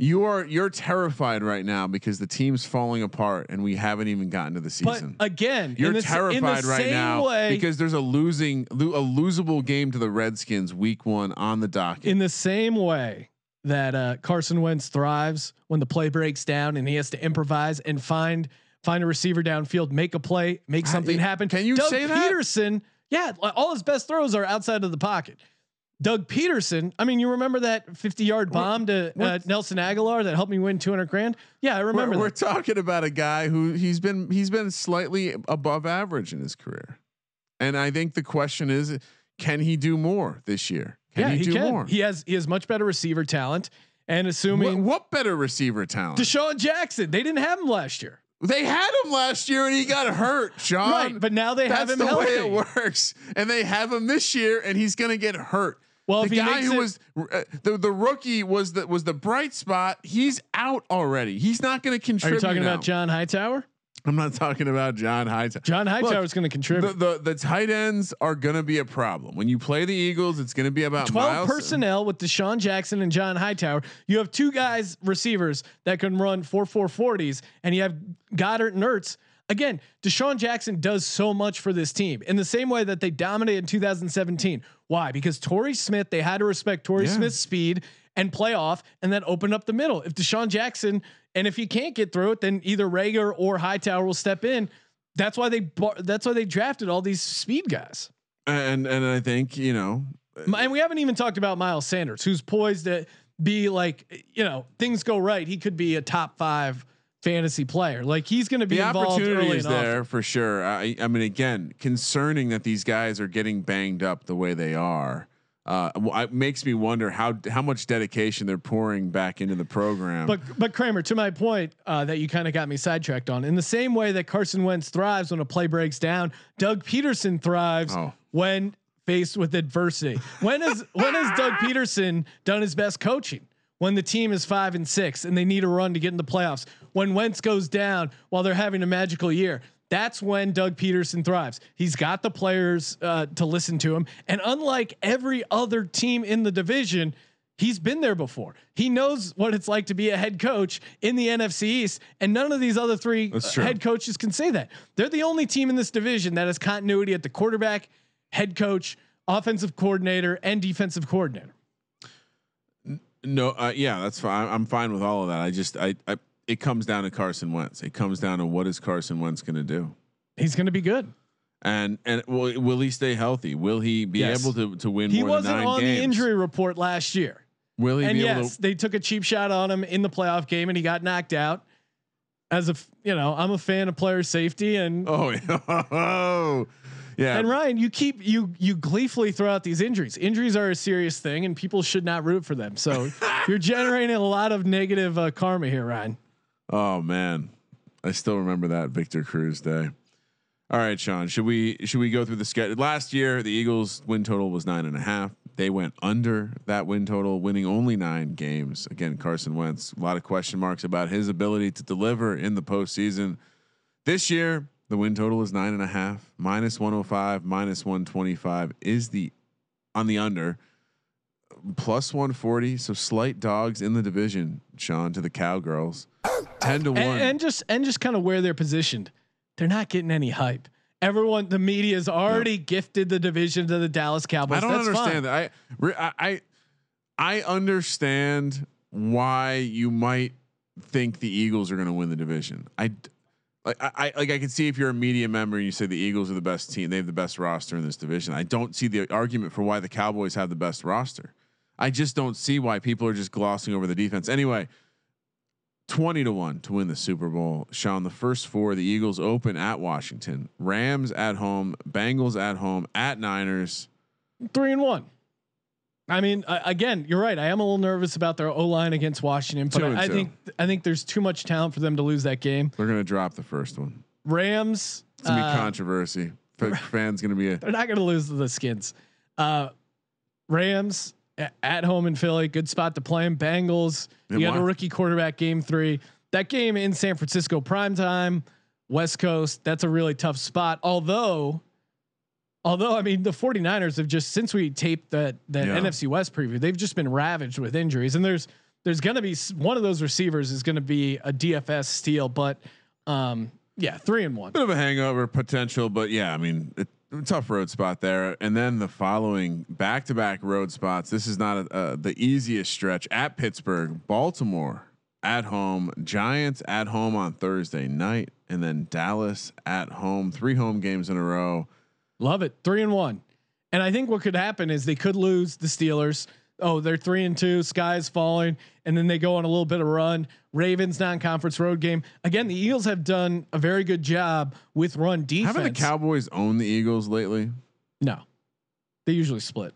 E: you are you're terrified right now because the team's falling apart and we haven't even gotten to the season.
A: But again,
E: you're
A: the, s- in the
E: terrified right now
A: way,
E: because there's a losing a losable game to the Redskins week 1 on the docket.
A: in the same way that uh, Carson Wentz thrives when the play breaks down and he has to improvise and find find a receiver downfield, make a play, make something happen.
E: can you
A: Doug
E: say that?
A: Pederson? Yeah, all his best throws are outside of the pocket. Doug Pederson. I mean, you remember that 50 yard bomb to uh, Nelson Agholor that helped me win 200 grand? Yeah, I remember.
E: we're, we're talking about a guy who he's been he's been slightly above average in his career. And I think the question is can he do more this year? Can
A: yeah,
E: he,
A: he,
E: do
A: can.
E: more?
A: He has he has much better receiver talent. And assuming
E: what, what better receiver talent?
A: DeSean Jackson, they didn't have him last year.
E: They had him last year and he got hurt, Sean.
A: Right, but now they have him.
E: That's the
A: healthy.
E: way it works. And they have him this year and he's going to get hurt.
A: Well,
E: the guy who
A: it-
E: was uh, the the rookie was the was the bright spot. He's out already. He's not going to contribute.
A: Are you talking
E: now.
A: about John Hightower?
E: I'm not talking about John Hightower.
A: John Hightower is going to
E: The,
A: contribute.
E: the the tight ends are going to be a problem when you play the Eagles. It's going to be about
A: 12
E: Miles.
A: personnel with DeSean Jackson and John Hightower. You have two guys, receivers that can run four four forties, and you have Goedert and Ertz. Again, DeSean Jackson does so much for this team in the same way that they dominated in 2017. Why? Because Torrey Smith, they had to respect Torrey
E: Yeah.
A: Smith's speed and play off and then open up the middle. If DeSean Jackson, and if he can't get through it, then either Reagor or Hightower will step in. That's why they that's why they drafted all these speed guys.
E: and and I think you know
A: And we haven't even talked about Miles Sanders, who's poised to be like, you know, things go right. He could be a top five fantasy player. Like he's going to be
E: the
A: involved
E: opportunity
A: early
E: is there for sure. I, I mean, again, concerning that these guys are getting banged up the way they are. Uh, it makes me wonder how how much dedication they're pouring back into the program.
A: But but Kramer, to my point uh, that you kind of got me sidetracked on, in the same way that Carson Wentz thrives when a play breaks down, Doug Pederson thrives
E: Oh.
A: when faced with adversity. When has when has Doug Pederson done his best coaching? When the team is five and six and they need a run to get in the playoffs. When Wentz goes down while they're having a magical year. That's when Doug Pederson thrives. He's got the players uh, to listen to him, and unlike every other team in the division, He's been there before. He knows what it's like to be a head coach in the NFC East, and none of these other three uh, head coaches can say that. They're the only team in this division that has continuity at the quarterback, head coach, offensive coordinator, and defensive coordinator.
E: No, uh, yeah, that's fine. I'm fine with all of that. I just I, I it comes down to Carson Wentz. It comes down to what is Carson Wentz going to do.
A: He's going to be good.
E: And and will, will he stay healthy? Will he be
A: Yes.
E: able to to win
A: He wasn't on
E: games?
A: the injury report last year.
E: Will he
A: and
E: be able
A: yes,
E: to?
A: they took a cheap shot on him in the playoff game, and he got knocked out. As a f- you know, I'm a fan of player safety, and
E: oh, yeah.
A: And Ryan, you keep you you gleefully throw out these injuries. Injuries are a serious thing, and people should not root for them. So you're generating a lot of negative uh, karma here, Ryan.
E: Oh man, I still remember that Victor Cruz day. All right, Sean, should we should we go through the schedule? Last year, the Eagles win total was nine and a half. They went under that win total, winning only nine games. Again, Carson Wentz, a lot of question marks about his ability to deliver in the postseason. This year, the win total is nine and a half, minus 105, minus 125 is the on the under, plus 140. So slight dogs in the division, Sean, to the Cowgirls. 10 to 1.
A: And, and just and just kind of where they're positioned, they're not getting any hype. Everyone, the media's already gifted the division to the Dallas Cowboys.
E: I don't
A: That's
E: understand
A: fine.
E: that. I, I I I understand why you might think the Eagles are going to win the division. I like I, I like I can see if you're a media member and you say the Eagles are the best team, they have the best roster in this division. I don't see the argument for why the Cowboys have the best roster. I just don't see why people are just glossing over the defense. Anyway, 20 to 1 to win the Super Bowl. Sean, the first four, the Eagles open at Washington, Rams at home, Bengals at home, at Niners.
A: Three and one. I mean, uh, again, you're right. I am a little nervous about their O line against Washington, but I, I think I think there's too much talent for them to lose that game.
E: They're going to drop the first one.
A: Rams.
E: It's going to be
A: uh,
E: controversy. F- fans going to be a
A: They're not going to lose to the Skins. Uh, Rams a- at home in Philly, good spot to play them. Bengals,
E: And
A: you got a rookie quarterback game three. That game in San Francisco prime time, West Coast, that's a really tough spot. Although, although I mean the 49ers have just since we taped that that
E: Yeah.
A: NFC West preview, they've just been ravaged with injuries. And there's there's going to be one of those receivers is going to be a DFS steal, but um yeah, 3 and 1.
E: bit of a hangover potential, but yeah, I mean, it, tough road spot there. And then the following back to back road spots. This is not a, uh, the easiest stretch at Pittsburgh, Baltimore at home, Giants at home on Thursday night, and then Dallas at home. Three home games in a row.
A: Love it. Three and one. And I think what could happen is they could lose the Steelers. Oh, they're three and two. Sky's falling, and then they go on a little bit of run. Ravens non-conference road game again. The Eagles have done a very good job with run defense.
E: Haven't the Cowboys owned the Eagles lately?
A: no, they usually split.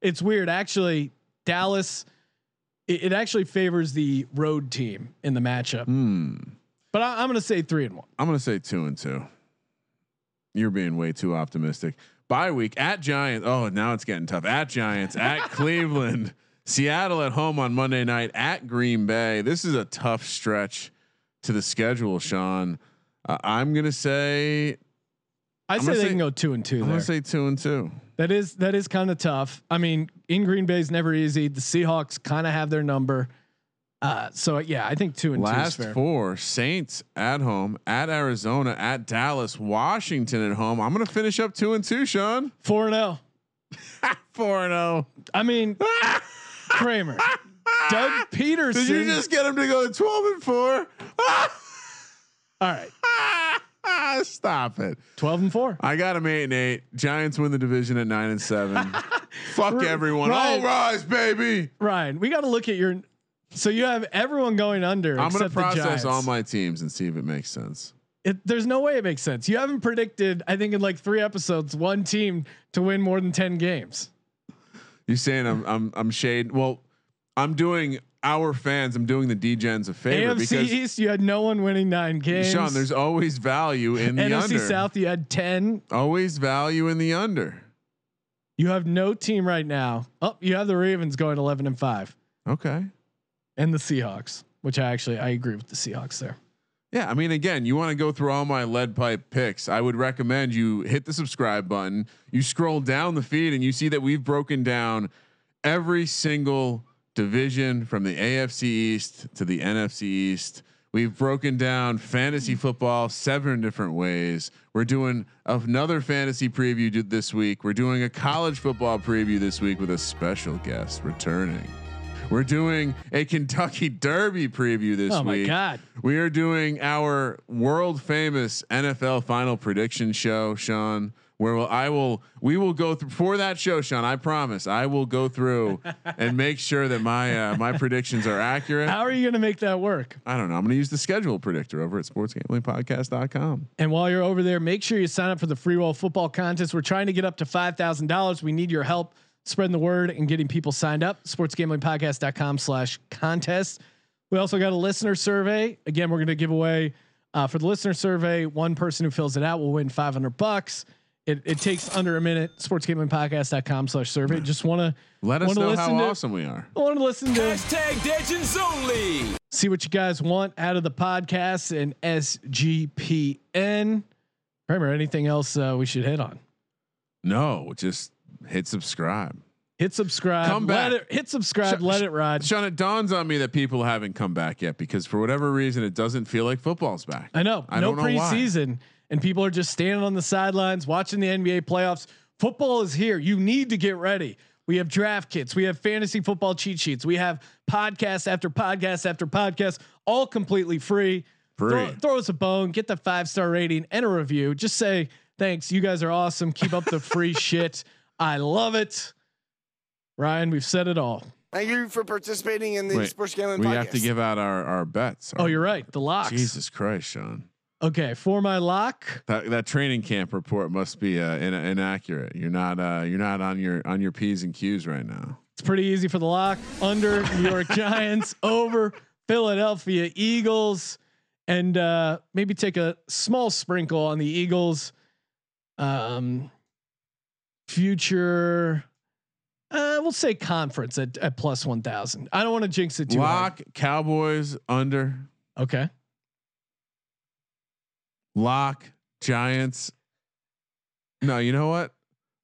A: It's weird, actually. Dallas, it, it actually favors the road team in the matchup.
E: Hmm.
A: But I, I'm going to say three and one.
E: I'm going to say two and two. You're being way too optimistic. Bye week at Giants. Oh, now it's getting tough. At Giants, at Cleveland, Seattle at home on Monday night, at Green Bay. This is a tough stretch to the schedule, Sean. Uh, I'm going to say,
A: I say they
E: say-
A: can go two and two
E: I'm
A: there.
E: to say two and two.
A: That is that is kind of tough. I mean, in Green Bay is never easy. The Seahawks kind of have their number. Uh, so yeah, I think two and
E: Last
A: two
E: four Saints at home, at Arizona, at Dallas, Washington at home. I'm going to finish up two and two, Sean.
A: Four and zero.
E: Four and oh. zero.
A: I mean, Kramer, Doug Pederson.
E: Did you just get him to go to 12 and four?
A: all right?
E: Stop it.
A: Twelve and four.
E: I got him eight and eight. Giants win the division at nine and seven. Fuck everyone.
A: Ryan-
E: All rise, baby.
A: Ryan, we got to look at your. So you have everyone going under.
E: I'm gonna
A: except
E: process all my teams and see if it makes sense.
A: It, there's no way it makes sense. You haven't predicted. I think in like three episodes, one team to win more than ten games.
E: You saying I'm I'm I'm shade? Well, I'm doing our fans. I'm doing the DGens a favor
A: AFC East, you had no one winning nine games.
E: Sean, there's always value in the
A: NFC
E: under.
A: South, you had ten.
E: Always value in the under.
A: You have no team right now. Oh, you have the Ravens going eleven and five,
E: Okay.
A: And the Seahawks, which I actually I agree with the Seahawks there.
E: Yeah, I mean, again, you want to go through all my lead pipe picks. I would recommend you hit the subscribe button. You scroll down the feed and you see that we've broken down every single division from the AFC East to the NFC East. We've broken down fantasy football seven different ways. We're doing another fantasy preview this week. We're doing a college football preview this week with a special guest returning. We're doing a Kentucky Derby preview this week.
A: Oh my
E: week.
A: God.
E: We are doing our world famous NFL final prediction show, Sean. Where will I will we will go through for that show, Sean. I promise I will go through and make sure that my uh, my predictions are accurate.
A: How are you going to make that work?
E: I don't know. I'm going to use the schedule predictor over at sportsgamblingpodcast.com.
A: And while you're over there, make sure you sign up for the free roll football contest. We're trying to get up to five thousand dollars. We need your help spreading the word and getting people signed up. Sportsgamblingpodcast.com slash contest. We also got a listener survey. Again, we're going to give away uh, for the listener survey. One person who fills it out will win five hundred bucks. It, it takes under a minute. Sportsgamblingpodcast.com slash survey. Just want to
E: Let us know
A: listen
E: how
A: to-
E: awesome we are.
A: I want to listen to
D: Hashtag Legends Only.
A: see what you guys want out of the podcast and SGPN. Kramer, anything else uh, we should hit on?
E: No, just hit subscribe.
A: Hit subscribe.
E: Come
A: let
E: back.
A: it hit subscribe.
E: Sh-
A: let it ride.
E: Sean, it dawns on me that people haven't come back yet because for whatever reason, it doesn't feel like football's back.
A: I know.
E: I
A: no
E: don't know why.
A: preseason, and people are just standing on the sidelines watching the NBA playoffs. Football is here. You need to get ready. We have draft kits. We have fantasy football cheat sheets. We have podcast after podcast after podcast, all completely free.
E: Free.
A: Throw, throw us a bone. Get the five star rating and a review. Just say thanks. You guys are awesome. Keep up the free shit. I love it. Ryan, we've said it all.
H: Thank you for participating in the
E: Wait,
H: Sports Gambling
E: we
H: Podcast.
E: have to give out our our bets.
A: Oh, you're right. The locks.
E: Jesus Christ, Sean.
A: Okay, for my lock,
E: That that training camp report must be uh, in, inaccurate. You're not uh, you're not on your on your p's and q's right now.
A: it's pretty easy for the lock. Under New York Giants, over Philadelphia Eagles, and uh, maybe take a small sprinkle on the Eagles. Um, future, uh, we'll say conference at, at plus one thousand. I don't want to jinx it too
E: Lock Cowboys under.
A: Okay.
E: Lock Giants. No, you know what?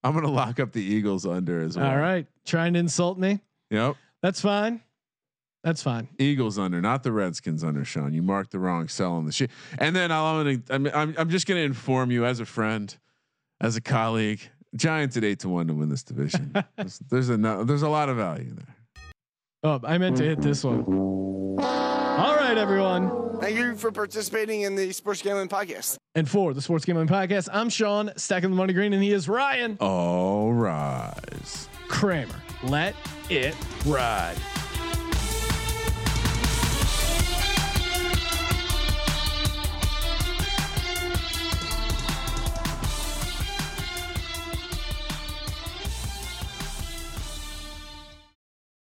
E: I'm gonna lock up the Eagles under as well.
A: All right. Trying to insult me.
E: Yep.
A: That's fine. That's fine.
E: Eagles under, not the Redskins under. Sean, you marked the wrong cell on the sheet. And then I'm gonna, I'm, I'm, I'm just gonna inform you as a friend, as a colleague. Giants at eight to one to win this division. there's, there's a there's a lot of value there.
A: Oh, I meant to hit this one. All right, everyone.
H: Thank you for participating in the Sports Gambling Podcast.
A: And for the Sports Gambling Podcast, I'm Sean, stacking the money green, and he is Ryan
E: All rise.
A: Kramer. Let it ride.